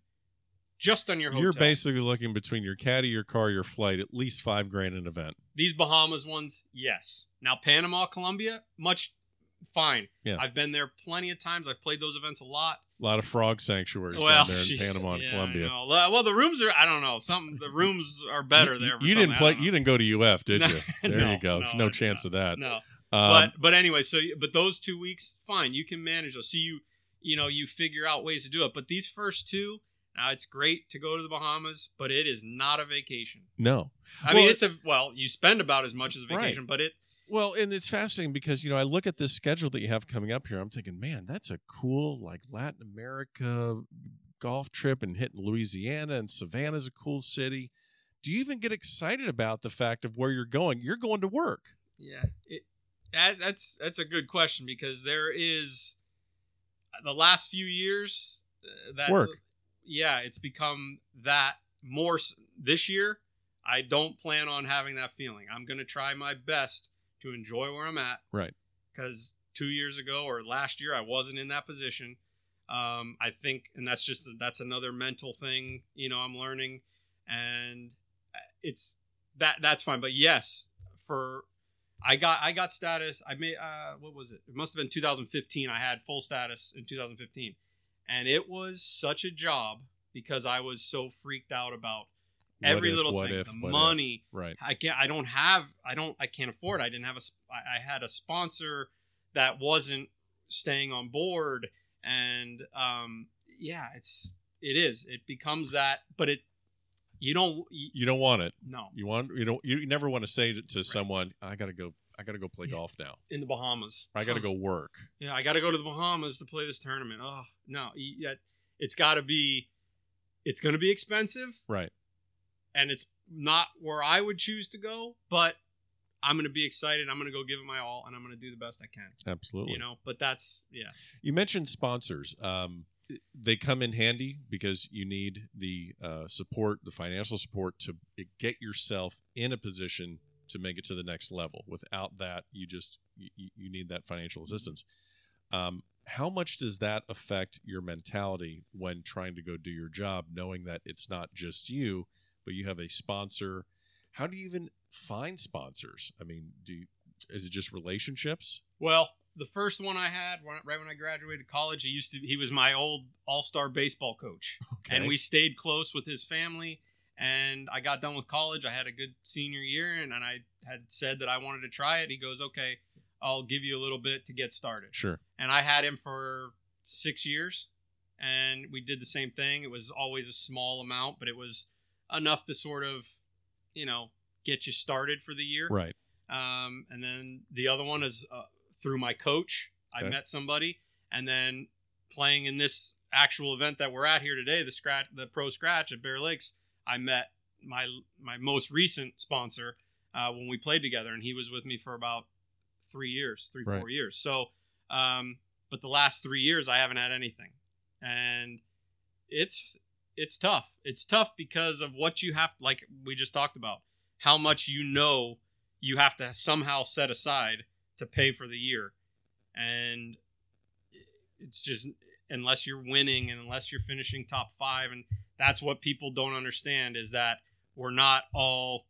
just on your hotel. You're basically looking between your caddy, your car, your flight, at least five grand an event. These Bahamas ones, yes. Now Panama, Colombia, much fine. Yeah. I've been there plenty of times. I've played those events a lot. A lot of frog sanctuaries well, down there in Panama and yeah, Colombia. Well, the rooms are. I don't know. Some the rooms are better You- there. for You, didn't play. You didn't go to UF, did No, you? There no, you go. no, No, chance of that. No, Um, but but anyway, so but those two weeks, fine, you can manage those. So you you know you figure out ways to do it. But these first two, now it's great to go to the Bahamas, but it is not a vacation. no. I Well, mean, it's a well, you spend about as much as a Right. vacation, but it Well, and it's fascinating because you know I look at this schedule that you have coming up here. I'm thinking, man, that's a cool like Latin America golf trip and hitting Louisiana and Savannah's a cool city. Do you even get excited about the fact of where you're going? You're going to work. Yeah, it, that, that's that's a good question because there is the last few years uh, that work. Yeah, it's become that more this year. I don't plan on having that feeling. I'm going to try my best to enjoy where I'm at. Right. Because two years ago or last year, I wasn't in that position. Um, I think, and that's just that's another mental thing. You know, I'm learning, and uh, it's that that's fine. But yes, for I got I got status. I made uh, what was it? It must have been 2015. I had full status in 2015, and it was such a job because I was so freaked out about every if, little thing, if, the what if? money. Right. I can't. I don't have. I don't. I can't afford. I didn't have a. I had a sponsor that wasn't staying on board, and um, yeah, it's it is. It becomes that, but it. You don't. You, You don't want it. no, You want you don't you never want to say to, to someone, I gotta go I gotta go play Yeah. golf now. in the Bahamas. I gotta go work. Yeah, I got to go to the Bahamas to play this tournament. Oh no, yeah, it's got to be. It's going to be expensive, Right. and it's not where I would choose to go. But I'm going to be excited. I'm going to go give it my all, and I'm going to do the best I can. Absolutely. You know, but that's yeah. You mentioned sponsors. Um, they come in handy because you need the uh, support, the financial support to get yourself in a position to make it to the next level. Without that, you just you, you need that financial assistance. Um, how much does that affect your mentality when trying to go do your job, knowing that it's not just you, but you have a sponsor? How do you even find sponsors? I mean, do you, is it just relationships? Well, the first one I had when, right when I graduated college, he used to he was my old all star baseball coach. Okay. and we stayed close with his family and i got done with college i had a good senior year and, and i had said that i wanted to try it he goes okay i'll give you a little bit to get started sure. and i had him for six years and we did the same thing it was always a small amount but it was enough to sort of you know get you started for the year Right. um, and then the other one is uh, through my coach. I met somebody, and then playing in this actual event that we're at here today, the scratch, the pro scratch at Bear Lakes. I met my my most recent sponsor uh, when we played together, and he was with me for about three years, three Right. four years. So, um, but the last three years I haven't had anything, and it's it's tough. It's tough because of what you have, like we just talked about, how much you know you have to somehow set aside to pay for the year, and it's just unless you're winning and unless you're finishing top five, and that's what people don't understand is that we're not all,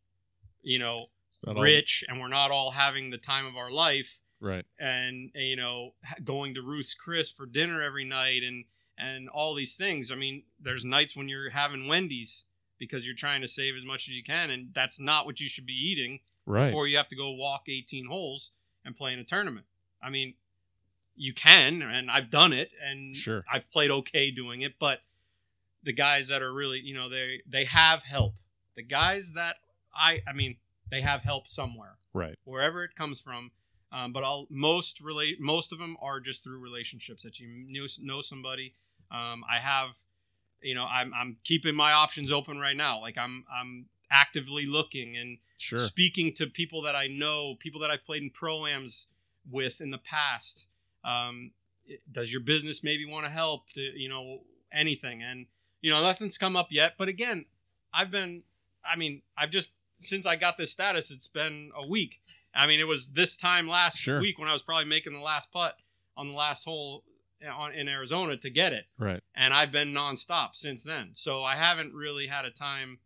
you know, not all- rich and we're not all having the time of our life right. and you know going to Ruth's Chris for dinner every night and and all these things. I mean, there's nights when you're having Wendy's because you're trying to save as much as you can, and that's not what you should be eating Right. before you have to go walk 18 holes and play in a tournament. I mean, you can, and I've done it, and Sure. I've played okay doing it, but the guys that are really, you know, they they have help. The guys that I, I mean, they have help somewhere Right. wherever it comes from. Um, but I'll most relate most of them are just through relationships that you knew, know somebody. Um, I have, you know, I'm I'm keeping my options open right now. Like I'm I'm actively looking and Sure. speaking to people that I know, people that I've played in proams with in the past. Um, does your business maybe want to help? To, you know, anything, and you know, nothing's come up yet. But again, I've been, I mean, I've just since I got this status, it's been a week. I mean, it was this time last Sure. week when I was probably making the last putt on the last hole on, in Arizona to get it Right. and I've been nonstop since then. So I haven't really had a time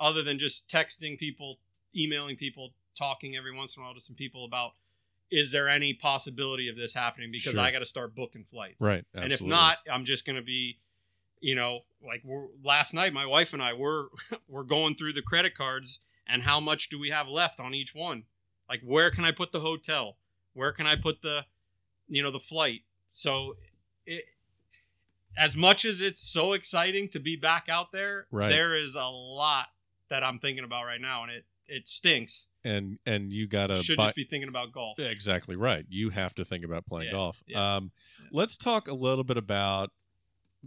other than just texting people, emailing people, talking every once in a while to some people about is there any possibility of this happening because Sure. I got to start booking flights. Right. And if not, I'm just going to be you know, like we're last night my wife and I were we're going through the credit cards and how much do we have left on each one? Like where can I put the hotel? Where can I put the you know, the flight? So it as much as it's so exciting to be back out there, Right. there is a lot that I'm thinking about right now, and it it stinks. and and you gotta Should buy- just be thinking about golf. exactly right. You have to think about playing Yeah, golf. yeah, um, yeah. let's talk a little bit about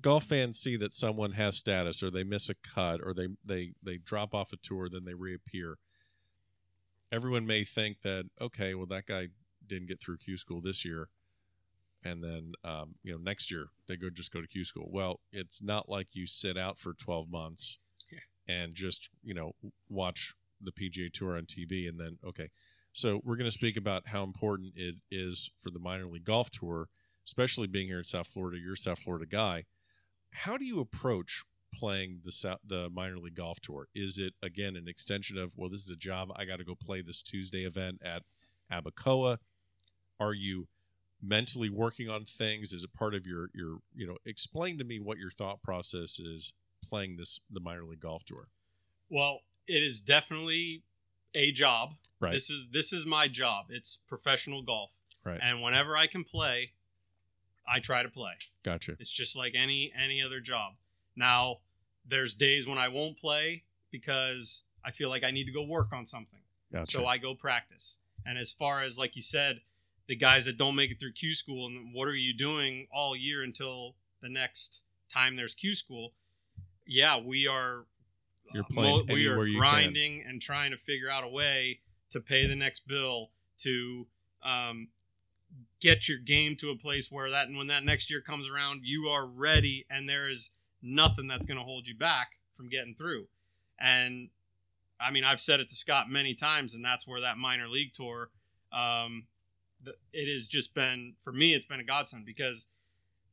golf fans see that someone has status or they miss a cut or they they they drop off a tour then they reappear. Everyone may think that okay, well that guy didn't get through Q school this year, and then um, you know next year they go just go to Q school. Well, it's not like you sit out for twelve months. And just you know watch the PGA Tour on TV and then okay. So we're going to speak about how important it is for the minor league golf tour, especially being here in South Florida. You're a South Florida guy. How do you approach playing the the minor league golf tour? Is it again an extension of well, this is a job I got to go play this Tuesday event at Abacoa? Are you mentally working on things? Is it part of your your you know? Explain to me what your thought process is playing this the minor league golf tour. Well, it is definitely a job. Right. This is this is my job. It's professional golf. Right. And whenever I can play, I try to play. Gotcha. It's just like any any other job. Now, there's days when I won't play because I feel like I need to go work on something. Gotcha. So I go practice. And as far as like you said, the guys that don't make it through Q school and what are you doing all year until the next time there's Q school? Yeah, we are You're uh, playing we are anywhere you can. grinding and trying to figure out a way to pay the next bill to um, get your game to a place where that and when that next year comes around, you are ready and there is nothing that's going to hold you back from getting through. And I mean, I've said it to Scott many times, and that's where that minor league tour, um, it has just been for me. It's been a godsend because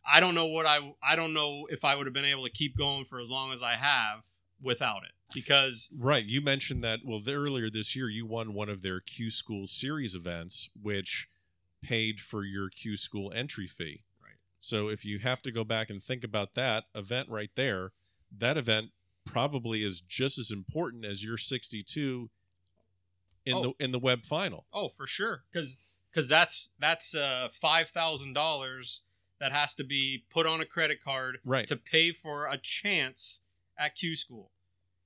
I don't know what I I don't know if I would have been able to keep going for as long as I have without it because Right. You mentioned that, well, the- earlier this year, you won one of their Q School series events, which paid for your Q School entry fee. Right. So if you have to go back and think about that event right there, that event probably is just as important as your 62 in Oh. the in the web final. Oh, for sure, because because that's that's uh, five thousand dollars that has to be put on a credit card Right. to pay for a chance at Q School.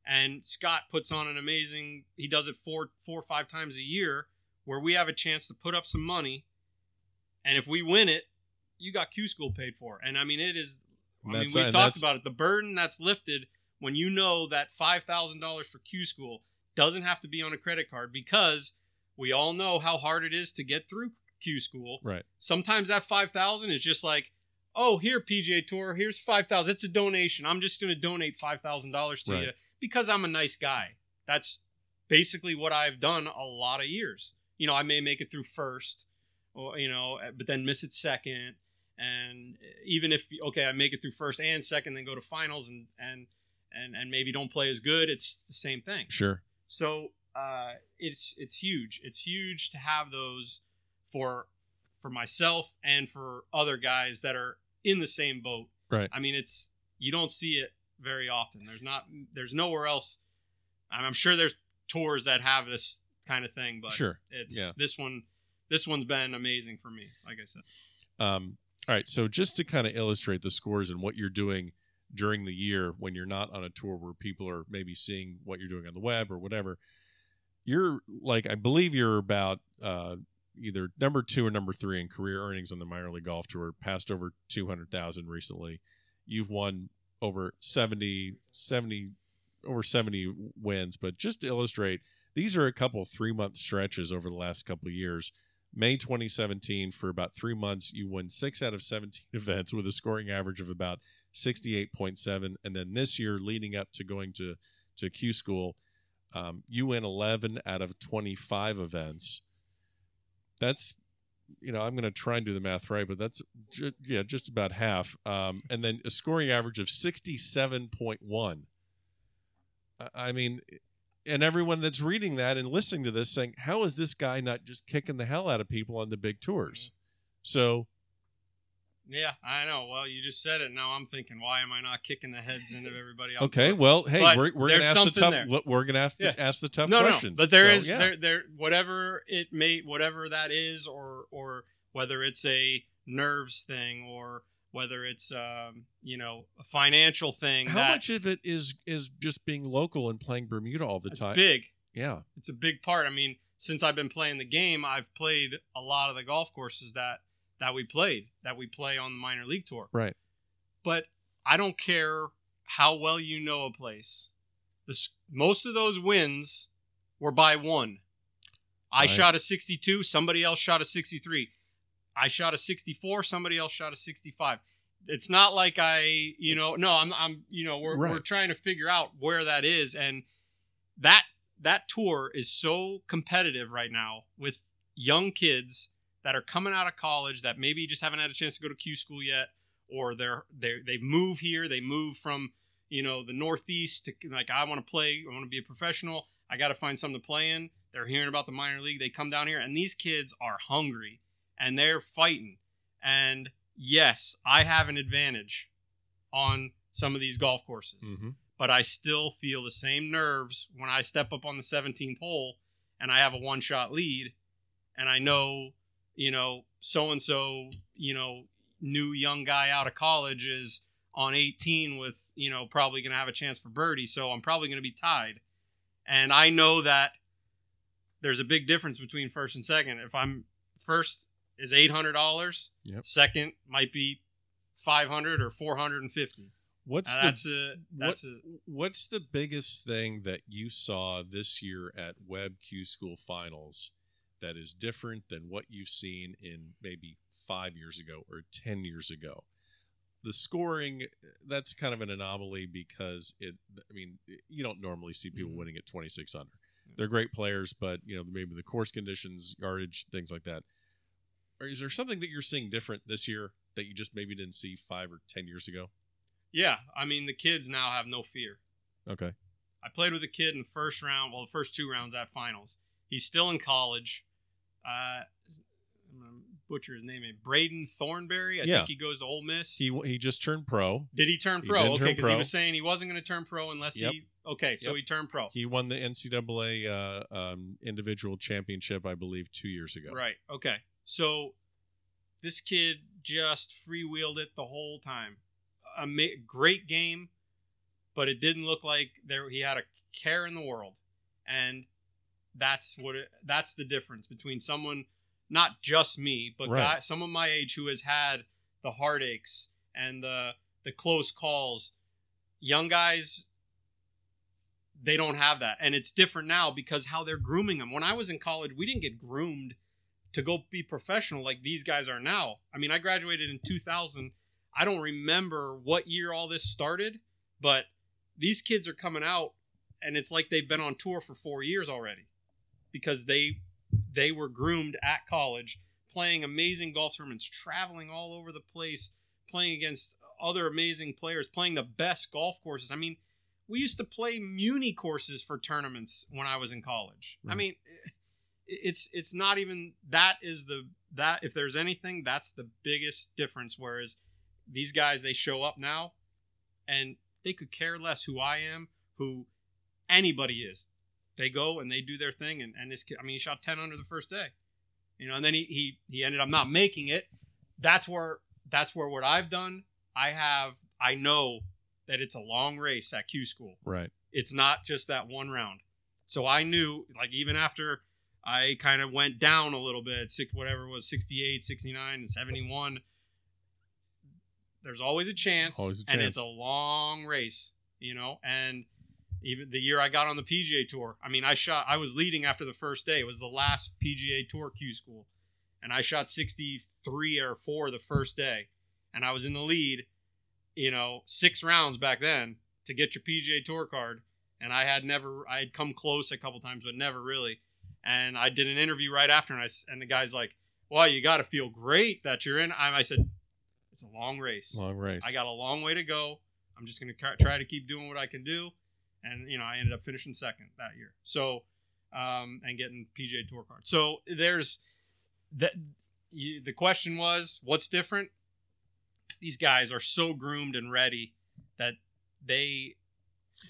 And Scott puts on an amazing. He does it four four or five times a year, where we have a chance to put up some money, and if we win it, you got Q School paid for. And I mean, it is. I mean, we talked about it. The burden that's lifted when you know that five thousand dollars for Q School doesn't have to be on a credit card because we all know how hard it is to get through Q School. Right. Sometimes that five thousand is just like, oh, here PGA Tour, here's five thousand. It's a donation. I'm just going to donate five thousand dollars to Right. you because I'm a nice guy. That's basically what I've done a lot of years. You know, I may make it through first, or you know, but then miss it second. And even if okay, I make it through first and second, then go to finals and and and and maybe don't play as good, it's the same thing. Sure. So uh, it's it's huge. It's huge to have those for for myself and for other guys that are in the same boat. Right. I mean, it's you don't see it very often. There's not. There's nowhere else. I'm, I'm sure there's tours that have this kind of thing, but Sure. it's Yeah. this one. This one's been amazing for me. Like I said. Um, all right. So just to kind of illustrate the scores and what you're doing during the year when you're not on a tour where people are maybe seeing what you're doing on the web or whatever, you're like, I believe you're about uh, either number two or number three in career earnings on the minor league golf tour, passed over 200,000 recently. You've won over 70, 70 over 70 wins, but just to illustrate, these are a couple three month stretches over the last couple years. May 2017, for about three months, you won six out of 17 events with a scoring average of about 68.7. And then this year, leading up to going to, to Q School, um, you win 11 out of 25 events. That's, you know, I'm going to try and do the math right, but that's, ju- yeah, just about half. Um, and then a scoring average of 67.1. I- I mean, and everyone that's reading that and listening to this saying, how is this guy not just kicking the hell out of people on the big tours? So, Yeah, I know. Well, you just said it. Now I'm thinking, why am I not kicking the heads into everybody else? okay, well, hey, But we're, we're gonna ask the tough. there. We're going to have to Yeah. ask the tough no, questions. no, but there So, is yeah. there there whatever it may whatever that is, or or whether it's a nerves thing or whether it's um you know a financial thing. How that, much of it is is just being local and playing Bermuda all the it's time? big. Yeah, It's a big part. I mean, since I've been playing the game, I've played a lot of the golf courses that that we played that we play on the minor league tour. right. but I don't care how well you know a place. The, most of those wins were by one. I Right. shot a 62, somebody else shot a 63. I shot a 64, somebody else shot a 65. It's not like I, you know, no, I'm, I'm, you know, we're, we're trying to figure out where that is, and that that tour is so competitive right now with young kids that are coming out of college that maybe just haven't had a chance to go to Q school yet, or they're they they move here, they move from you know the Northeast to like I want to play, I want to be a professional, I got to find something to play in. They're hearing about the minor league, they come down here, and these kids are hungry and they're fighting. And yes, I have an advantage on some of these golf courses hmm but I still feel the same nerves when I step up on the 17th hole and I have a one shot lead and I know, you know, so and so, you know, new young guy out of college is on 18 with, you know, probably going to have a chance for birdie. So I'm probably going to be tied. And I know that there's a big difference between first and second. If I'm first is $800, Yep. second might be 500 or 450. What's the that's a that's what, a what's the biggest thing that you saw this year at Web Q School Finals that is different than what you've seen in maybe five years ago or ten years ago? The scoring that's kind of an anomaly because it. I mean, you don't normally see people Mhm. winning at twenty six under. They're great players, but you know maybe the course conditions, yardage, things like that. Or is there something that you're seeing different this year that you just maybe didn't see five or ten years ago? Yeah, I mean the kids now have no fear. Okay. I played with a kid in the first round, well, the first two rounds at finals. He's still in college. Uh, I'm gonna butcher his name. Braden Thornberry. I Yeah. think he goes to Ole Miss. He he just turned pro. did he turn pro? did okay, because he was saying he wasn't going to turn pro unless Yep. he. Okay, so Yep. he turned pro. He won the NCAA uh, um, individual championship, I believe, two years ago. Right. Okay. So this kid just freewheeled it the whole time. A ma- great game, but it didn't look like there he had a care in the world, and that's what it, that's the difference between someone, not just me, but Right. guy, someone my age who has had the heartaches and the the close calls. Young guys they don't have that. And it's different now because how they're grooming them when i was in college we didn't get groomed to go be professional like these guys are now. I mean i graduated in 2000 i don't remember what year all this started but these kids are coming out and it's like they've been on tour for four years already because they they were groomed at college playing amazing golf tournaments traveling all over the place playing against other amazing players playing the best golf courses i mean we used to play muni courses for tournaments when I was in college. I mean, it's it's not even that is the that if there's anything that's the biggest difference. Whereas these guys they show up now, and they could care less who I am, who anybody is. They go and they do their thing, and and this kid, I mean, he shot ten under the first day, you know, and then he he he ended up not making it. That's where that's where what I've done. I have I know that it's a long race at Q school. Right. It's not just that one round. So I knew, like, even after I kind of went down a little bit, six, whatever it was 68, 69, and 71, there's always a chance. Always a And it's a long race, you know? And Even the year I got on the PGA Tour, I mean, I shot. I was leading after the first day. It was the last PGA Tour Q School, and I shot 63 or four the first day, and I was in the lead. You know, six rounds back then to get your PGA Tour card, and I had never. I had come close a couple times, but never really. And I did an interview right after, and I and the guy's like, "Well, you got to feel great that you're in." I, I said, "It's a long race. Long race. I got a long way to go. I'm just going to try to keep doing what I can do. And, you know, I ended up finishing second that year. So, um, and getting PGA Tour card. So there's that. You, the question was, what's different? These guys are so groomed and ready that they,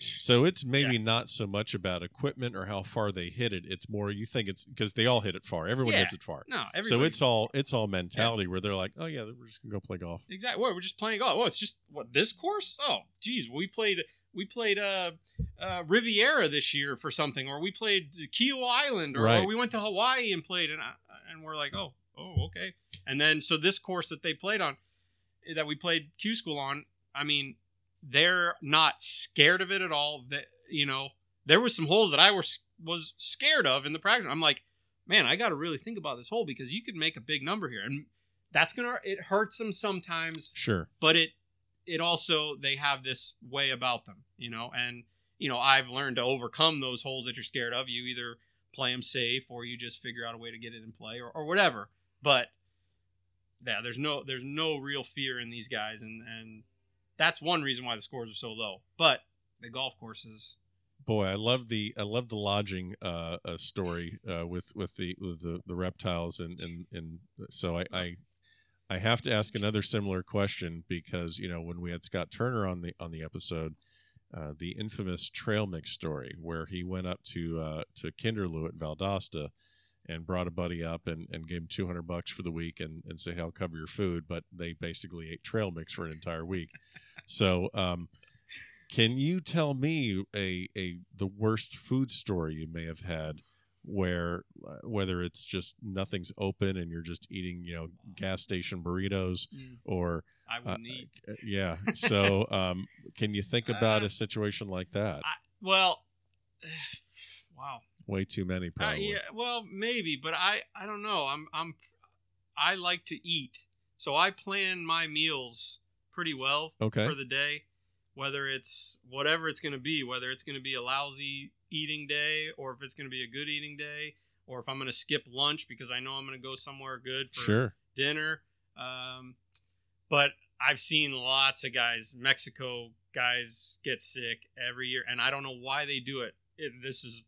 So it's maybe Yeah. not so much about equipment or how far they hit it. It's more you think it's because they all hit it far. Everyone Yeah. hits it far. no, So it's all it's all mentality where they're like, oh yeah, we're just gonna go play golf. Exactly. What, we're just playing golf. Oh, it's just what this course? Oh, geez, we played we played uh, uh, Riviera this year for something, or we played Kiawah Island, or, or we went to Hawaii and played, and I, and we're like, oh, oh, okay. And then so this course that they played on, that we played Q School on, I mean, they're not scared of it at all. That you know, there was some holes that I was was scared of in the practice. I'm like, man, I got to really think about this hole because you could make a big number here, and that's gonna it hurts them sometimes Sure. but it it also they have this way about them you know and you know i've learned to overcome those holes that you're scared of. You either play them safe or you just figure out a way to get it in play or, or whatever. But yeah there's no there's no real fear in these guys and and that's one reason why the scores are so low. But the golf courses Boy, I love the I love the lodging uh, uh story uh, with with the with the, the reptiles and and and so I, I I have to ask another similar question because you know when we had Scott Turner on the on the episode, uh, the infamous trail mix story where he went up to uh, to Kinderlou at Valdosta and brought a buddy up and, and gave him 200 bucks for the week and, and say, hey, I'll cover your food. But they basically ate trail mix for an entire week. so, um, can you tell me a, a the worst food story you may have had where uh, whether it's just nothing's open and you're just eating, you know, gas station burritos or i uh, wouldn't eat uh, yeah. So, um, can you think about Uh, a situation like that? well wow Way too many Uh, probably. yeah, well, maybe, but I I don't know. I'm I'm I like to eat, so I plan my meals pretty well Okay. for the day, whether it's whatever it's going to be, whether it's going to be a lousy eating day or if it's going to be a good eating day, or if I'm going to skip lunch because I know I'm going to go somewhere good for Sure. dinner. Um, but I've seen lots of guys, Mexico guys, get sick every year, and I don't know why they do it. it this is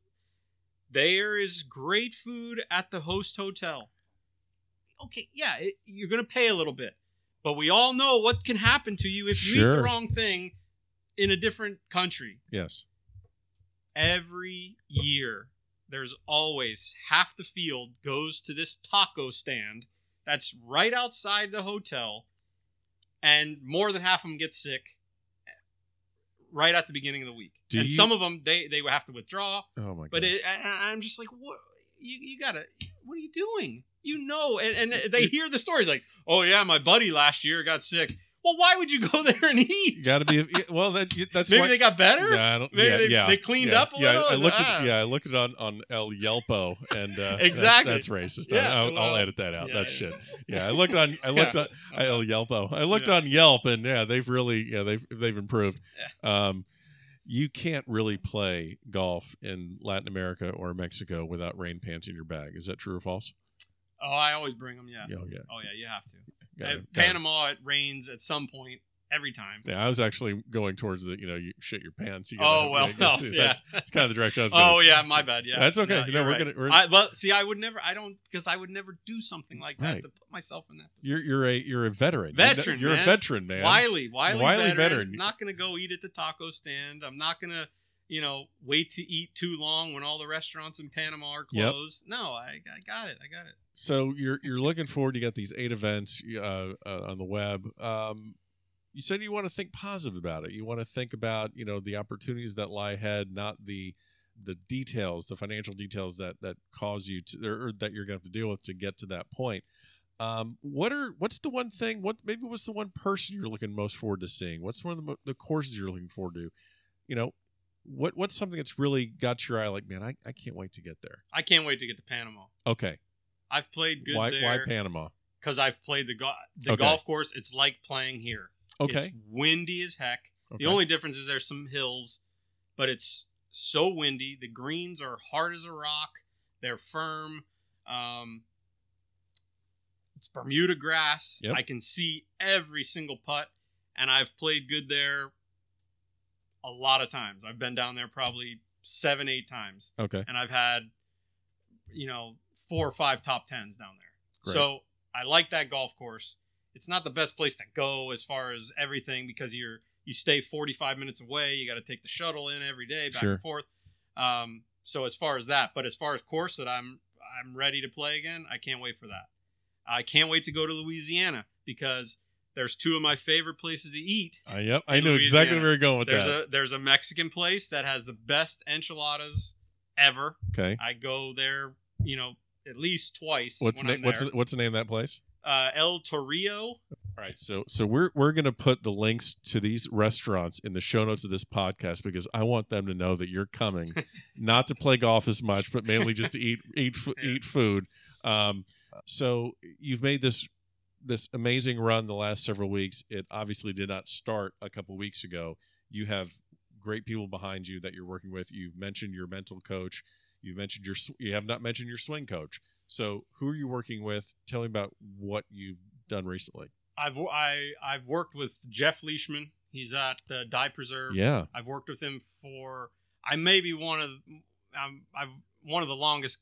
there is great food at the host hotel. Okay, yeah, it, you're gonna pay a little bit, but we all know what can happen to you if you eat the wrong thing in a different country Yes. Every year there's always half the field goes to this taco stand that's right outside the hotel and more than half of them get sick right at the beginning of the week. Do and you- some of them they they have to withdraw Oh my god but it, i'm just like what? You, you gotta what are you doing? You know and, and they hear the stories like oh yeah my buddy last year got sick well why would you go there and eat? you got to be well. That that's maybe why, they got better Yeah, I don't, Maybe yeah, they- yeah, they cleaned yeah, up a yeah, little? I looked Ah. at yeah, I looked at it on on El Yelpo, and uh, Exactly. That's, racist. Yeah, I'll, I'll well, edit that out. that's yeah. shit. Yeah, I looked on. I looked on El Yelpo. I looked on Yelp, and yeah, they've really yeah they've they've improved. Um, you can't really play golf in Latin America or Mexico without rain pants in your bag. Is that true or false? Oh, I always bring them. Yeah. Yeah, yeah. Oh yeah, you have to. Got At it, got it. Panama, it rains at some point every time. Yeah, I was actually going towards the you know you shit your pants. You Oh, well, that's, yeah. that's kind of the direction I was going. Oh yeah, my bad. Yeah, That's okay. No, No, we're right. gonna- we're- I, well, see, I would never. I don't because I would never do something like that Right. to put myself in that. You're you're a you're a veteran. Veteran, You're, man. a veteran, man. Wiley, Wiley, Wily veteran. veteran. Not gonna go eat at the taco stand. I'm not gonna, you know, wait to eat too long when all the restaurants in Panama are Yep. closed. No, I, I got it. I got it. So you're you're looking forward. You got these eight events uh, uh, on the web. Um, you said you want to think positive about it. You want to think about you know the opportunities that lie ahead, not the the details, the financial details that that cause you to or that you're going to have to deal with to get to that point. Um, what are what's the one thing? What maybe what's the one person you're looking most forward to seeing? What's one of the, the courses you're looking forward to? You know, what what's something that's really got your eye? Like, man, I, I can't wait to get there. I can't wait to get to Panama. Okay, I've played good why there. why Panama? because I've played the go- the Okay. golf course. It's like playing here. Okay, It's windy as heck. okay. The only difference is there's some hills, but it's so windy. The greens are hard as a rock. They're firm. Um, it's Bermuda grass. Yep. I can see every single putt, and I've played good there a lot of times. I've been down there probably seven, eight times okay, and I've had, you know, four or five top tens down there. Great. So I like that golf course. It's not the best place to go as far as everything because you're you stay 45 minutes away. You got to take the shuttle in every day back Sure. and forth. Um, so as far as that, but as far as course that I'm I'm ready to play again, I can't wait for that. I can't wait to go to Louisiana because there's two of my favorite places to eat. Uh, yep, I in know exactly where you're going with There's that. a there's a Mexican place that has the best enchiladas ever. okay, I go there, you know, at least twice. what's when na- I'm what's there. the, what's the name of that place? uh, El Torrio? All right, so so we're we're gonna put the links to these restaurants in the show notes of this podcast because I want them to know that you're coming, not to play golf as much, but mainly just to eat eat eat food. Um, so you've made this this amazing run the last several weeks. It obviously did not start a couple weeks ago. You have great people behind you that you're working with. You've mentioned your mental coach. You mentioned your you have not mentioned your swing coach. So who are you working with? Tell me about what you've done recently. I've I I've worked with Jeff Leishman. He's at the Dye Preserve. Yeah. I've worked with him for I may be one of I'm I've one of the longest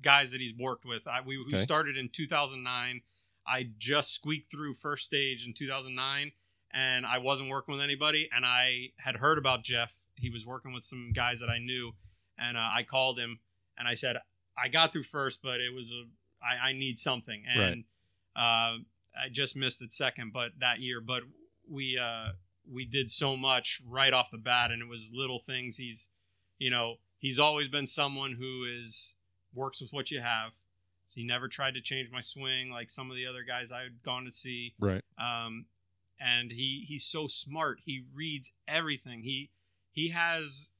guys that he's worked with. I, we, we started in 2009. I just squeaked through first stage in 2009, and I wasn't working with anybody. And I had heard about Jeff. He was working with some guys that I knew, and uh, I called him and I said I got through first, but it was a I, I need something, and uh, I just missed it second, but that year, but we uh, we did so much right off the bat, and it was little things. He's, you know, he's always been someone who is works with what you have. He never tried to change my swing like some of the other guys I had gone to see. Right. Um, and he he's so smart. He reads everything. He he has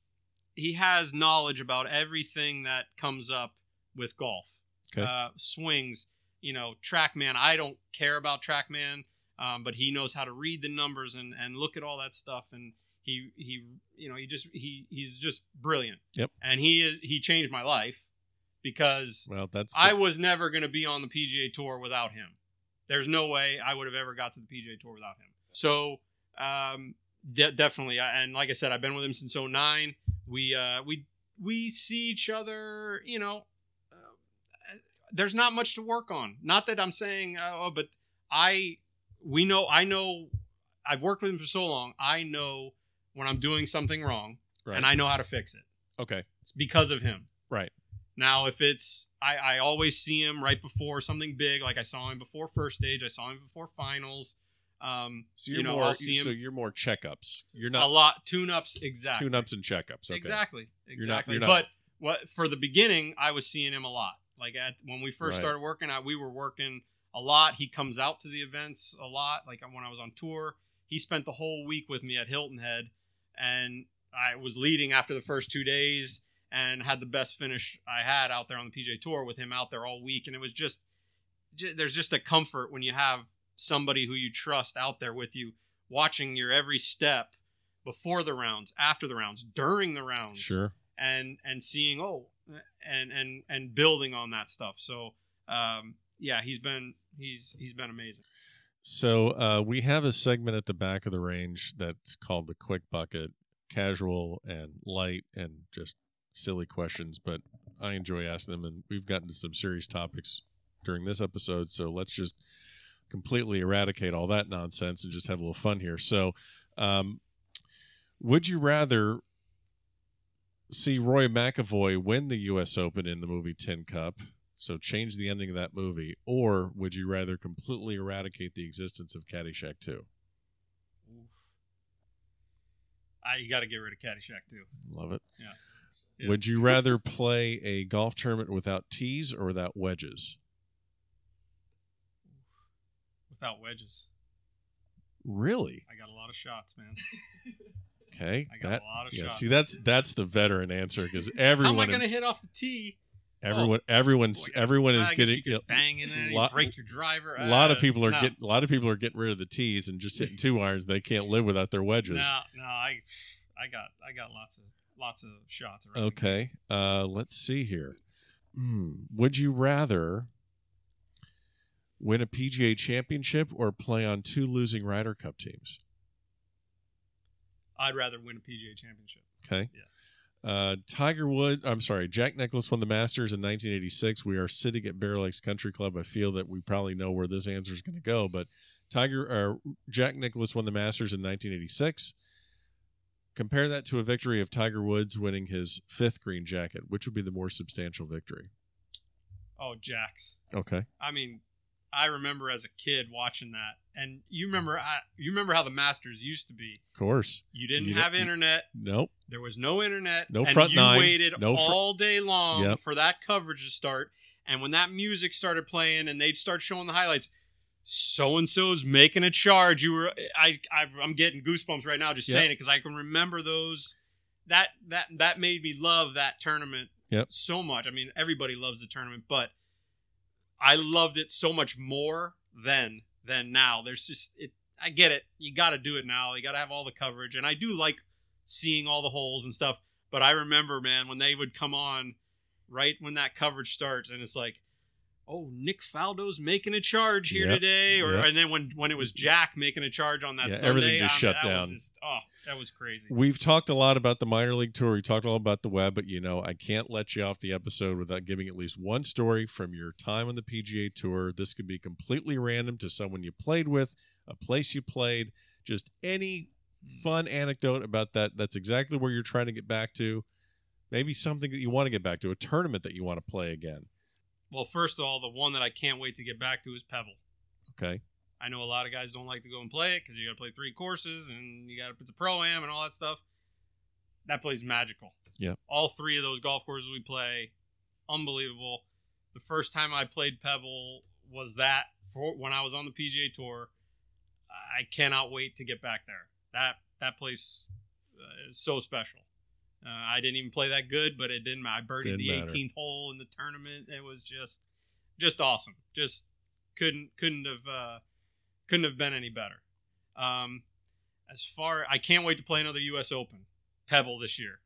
he has knowledge about everything that comes up with golf. Okay. Uh, swings, you know, TrackMan. I don't care about TrackMan, um, but he knows how to read the numbers and and look at all that stuff. And he he you know he just he he's just brilliant. Yep. And he is he changed my life because Well, that's I was never going to be on the PGA Tour without him. There's no way I would have ever got to the PGA Tour without him. So, um, de- definitely, I- and like I said, I've been with him since 09. We uh, we we see each other. You know, uh, there's not much to work on. Not that I'm saying, uh, oh, but I we know I know I've worked with him for so long. I know when I'm doing something wrong, right. and I know how to fix it. okay. It's because of him. Right. Now, if it's, I, I always see him right before something big. Like I saw him before first stage. I saw him before finals. Um, So you're you know, more so you're more checkups. You're not a lot tune ups. Exactly. tune ups and checkups. Okay. Exactly. You're not- Exactly. you're not- But what for the beginning, I was seeing him a lot. Like at when we first Right. started working, I, we were working a lot. He comes out to the events a lot. Like when I was on tour, he spent the whole week with me at Hilton Head, and I was leading after the first two days and had the best finish I had out there on the PGA Tour with him out there all week. And it was just, ju- there's just a comfort when you have somebody who you trust out there with you, watching your every step before the rounds, after the rounds, during the rounds Sure. and and seeing oh and and and building on that stuff so um yeah he's been he's he's been amazing So uh, we have a segment at the back of the range that's called the quick bucket, casual and light and just silly questions, but I enjoy asking them, and we've gotten to some serious topics during this episode. So let's just completely eradicate all that nonsense and just have a little fun here. So, um, would you rather see Roy McAvoy win the U.S. Open in the movie Tin Cup? So change the ending of that movie, or would you rather completely eradicate the existence of Caddyshack 2? I you got to get rid of Caddyshack 2 Love it. Yeah. Yeah. Would you rather play a golf tournament without tees or without wedges? without wedges Really? I got a lot of shots man Okay, I got that a lot of yeah. shots. See, that's that's the veteran answer because everyone. How am I going to hit off the tee? everyone, everyone's Boy, everyone is getting. you could bang in there, you break your driver. a lot of Uh, people are no, getting a lot of people are getting rid of the tees and just hitting two irons. They can't live without their wedges. No, no, I, I got, I got lots of, lots of shots. Around Okay, uh, let's see here. Hmm. Would you rather win a PGA championship or play on two losing Ryder Cup teams? I'd rather win a PGA championship. Okay. Yes. Uh, Tiger Wood, I'm sorry, Jack Nicklaus won the Masters in 1986. We are sitting at Bear Lakes Country Club. I feel that we probably know where this answer is going to go, but Tiger or Jack Nicklaus won the Masters in 1986. Compare that to a victory of Tiger Woods winning his fifth green jacket. Which would be the more substantial victory? Oh, Jack's. Okay. I mean, I remember as a kid watching that, and you hmm. remember, I, you remember how the Masters used to be. Of course. You didn't You have internet. Nope. There was no internet. No and front you nine, waited no fr- all day long Yep. for that coverage to start. And when that music started playing and they'd start showing the highlights, so and so's making a charge. You were, I, I I'm getting goosebumps right now just Yep. saying it because I can remember those. That that that made me love that tournament Yep. so much. I mean, everybody loves the tournament, but I loved it so much more then than now. There's just it. I get it. You got to do it now. You got to have all the coverage, and I do like seeing all the holes and stuff. But I remember, man, when they would come on right when that coverage starts, and it's like, oh, Nick Faldo's making a charge here Yep. today, or Yep. and then when when it was Jack making a charge on that Yeah, Sunday, everything just um, shut down. just- oh, that was crazy. We've talked a lot about the minor league tour. We talked all about the web, but you know, I can't let you off the episode without giving at least one story from your time on the PGA tour. This could be completely random to someone you played with, a place you played, just any fun anecdote about that. That's exactly where you're trying to get back to. Maybe something that you want to get back to, a tournament that you want to play again. Well, first of all, the one that I can't wait to get back to is Pebble. Okay. I know a lot of guys don't like to go and play it because you got to play three courses and you got to it's a pro am and all that stuff. That place is magical. Yeah. All three of those golf courses we play, unbelievable. The first time I played Pebble was that for when I was on the PGA Tour. I cannot wait to get back there. That that place uh, is so special. Uh, I didn't even play that good, but it didn't. matter. I birdied Didn't the matter. 18th hole in the tournament. It was just just awesome. Just couldn't couldn't have uh, couldn't have been any better. Um, as far, I can't wait to play another U.S. Open, Pebble this year.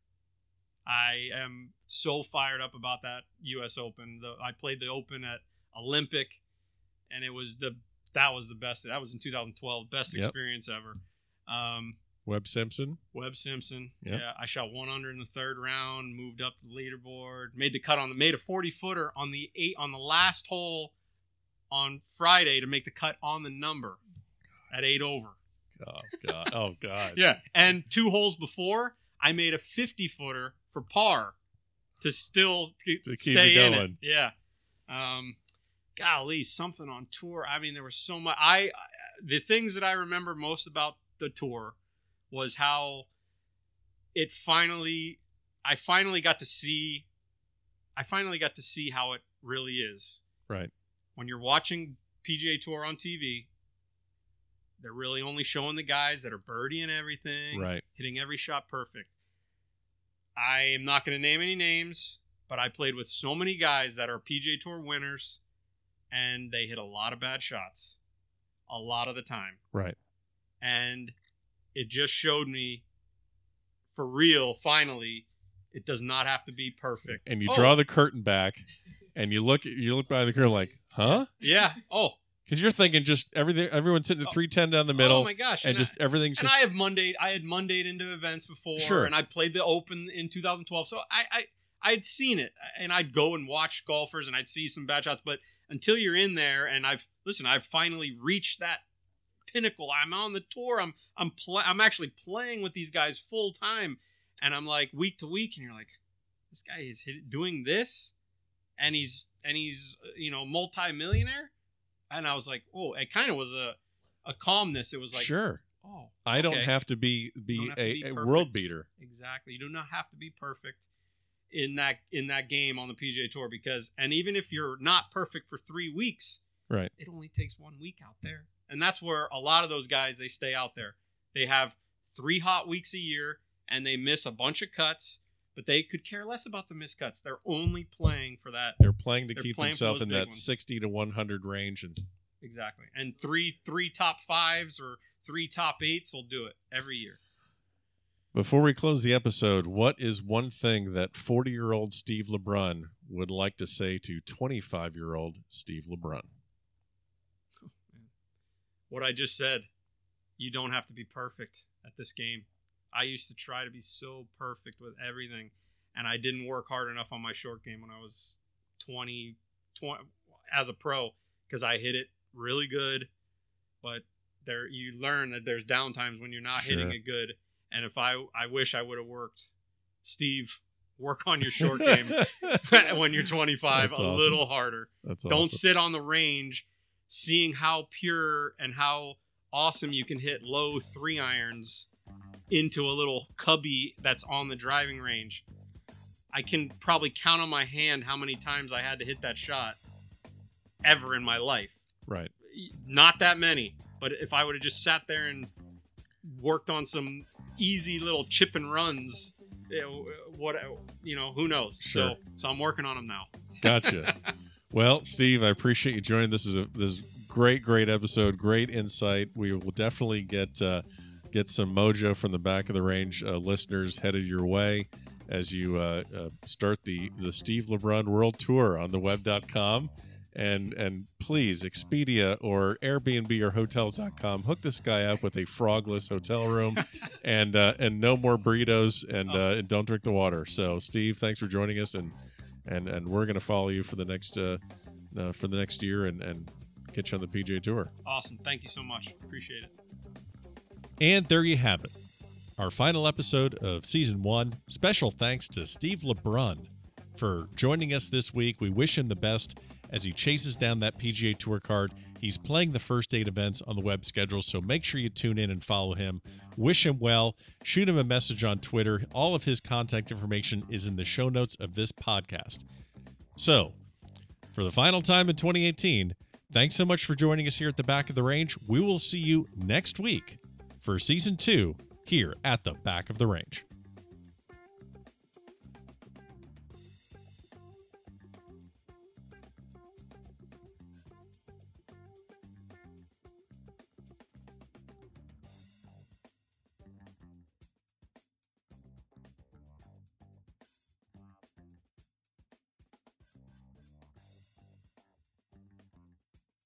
I am so fired up about that U.S. Open. The, I played the Open at Olympic, and it was the that was the best. That was in 2012, best Yep. experience ever. Um, Webb Simpson. Webb Simpson. Yep. Yeah, I shot one under in the third round, moved up the leaderboard, made the cut on the made a 40 footer on the eight on the last hole on Friday to make the cut on the number at eight over. Oh God. Oh God. Yeah, and two holes before, I made a 50 footer for par to still to To keep stay it in it. going. Yeah. Um, golly, something on tour. I mean, there was so much. I- the things that I remember most about the tour was how it finally. I finally got to see. I finally got to see how it really is Right. when you're watching PGA Tour on TV. They're really only showing the guys that are birdieing everything, Right. hitting every shot perfect. I am not going to name any names, but I played with so many guys that are PGA Tour winners, and they hit a lot of bad shots, a lot of the time, Right. and it just showed me, for real, finally, it does not have to be perfect. And you Oh, draw the curtain back, and you look. You look by the curtain like, huh? yeah. Oh, Because you're thinking just everything. Everyone's sitting at oh. three ten down the middle, Oh my gosh! and I- just everything's and just I have Monday. I had Mondayed into events before, Sure. and I played the Open in 2012. So I, I, I'd seen it, and I'd go and watch golfers, and I'd see some bad shots. But until you're in there, and I've listen, I've finally reached that pinnacle. I'm on the tour. I'm, I'm, pl- I'm actually playing with these guys full time, and I'm like week to week, and you're like, this guy is hit, doing this, and he's, and he's, uh, you know, multi-millionaire. And I was like, oh, it kind of was a, a calmness. It was like, sure. oh, I don't have to be be have to a, be a world beater. Exactly. You do not have to be perfect in that in that game on the PGA Tour because and even if you're not perfect for 3 weeks, Right. it only takes 1 week out there. And that's where a lot of those guys they stay out there. They have three hot weeks a year and they miss a bunch of cuts, but they could care less about the missed cuts. They're only playing for that. They're playing to They're keep playing themselves in that ones. 60 to 100 range. And Exactly. And three three top fives or three top eights will do it every year. before we close the episode, what is one thing that 40 year old Steve LeBrun would like to say to 25 year old Steve LeBrun? What I just said, you don't have to be perfect at this game. I used to try to be so perfect with everything, and I didn't work hard enough on my short game when I was 20, 20 as a pro because I hit it really good, but there you learn that there's down times when you're not hitting it good. And if I I wish I would have worked, Steve, work on your short game when you're 25 That's a awesome. little harder. That's Don't awesome. sit on the range seeing how pure and how awesome you can hit low three irons into a little cubby that's on the driving range. I can probably count on my hand how many times I had to hit that shot ever in my life. Right. Not that many, but if I would have just sat there and worked on some easy little chip and runs, eh, what you know, who knows? Sure. So, so I'm working on them now. Gotcha. well, Steve, I appreciate you joining. This is a this is great, great episode, great insight. We will definitely get uh, get some mojo from the back of the range uh, listeners headed your way as you uh, uh, start the the Steve LeBrun World Tour on the web.com. And and please Expedia or Airbnb or Hotels.com hook this guy up with a frogless hotel room, and uh, and no more burritos and uh, and don't drink the water. So Steve, thanks for joining us and and and we're going to follow you for the next uh, uh, for the next year and and get you on the PGA Tour. Awesome. Thank you so much. Appreciate it. And there you have it, our final episode of season one. Special thanks to Steve LeBrun for joining us this week. We wish him the best as he chases down that PGA Tour card. He's playing the first eight events on the web schedule, so make sure you tune in and follow him. Wish him well. Shoot him a message on Twitter. All of his contact information is in the show notes of this podcast. So, for the final time in 2018, thanks so much for joining us here at the back of the range. We will see you next week for season two here at the back of the range.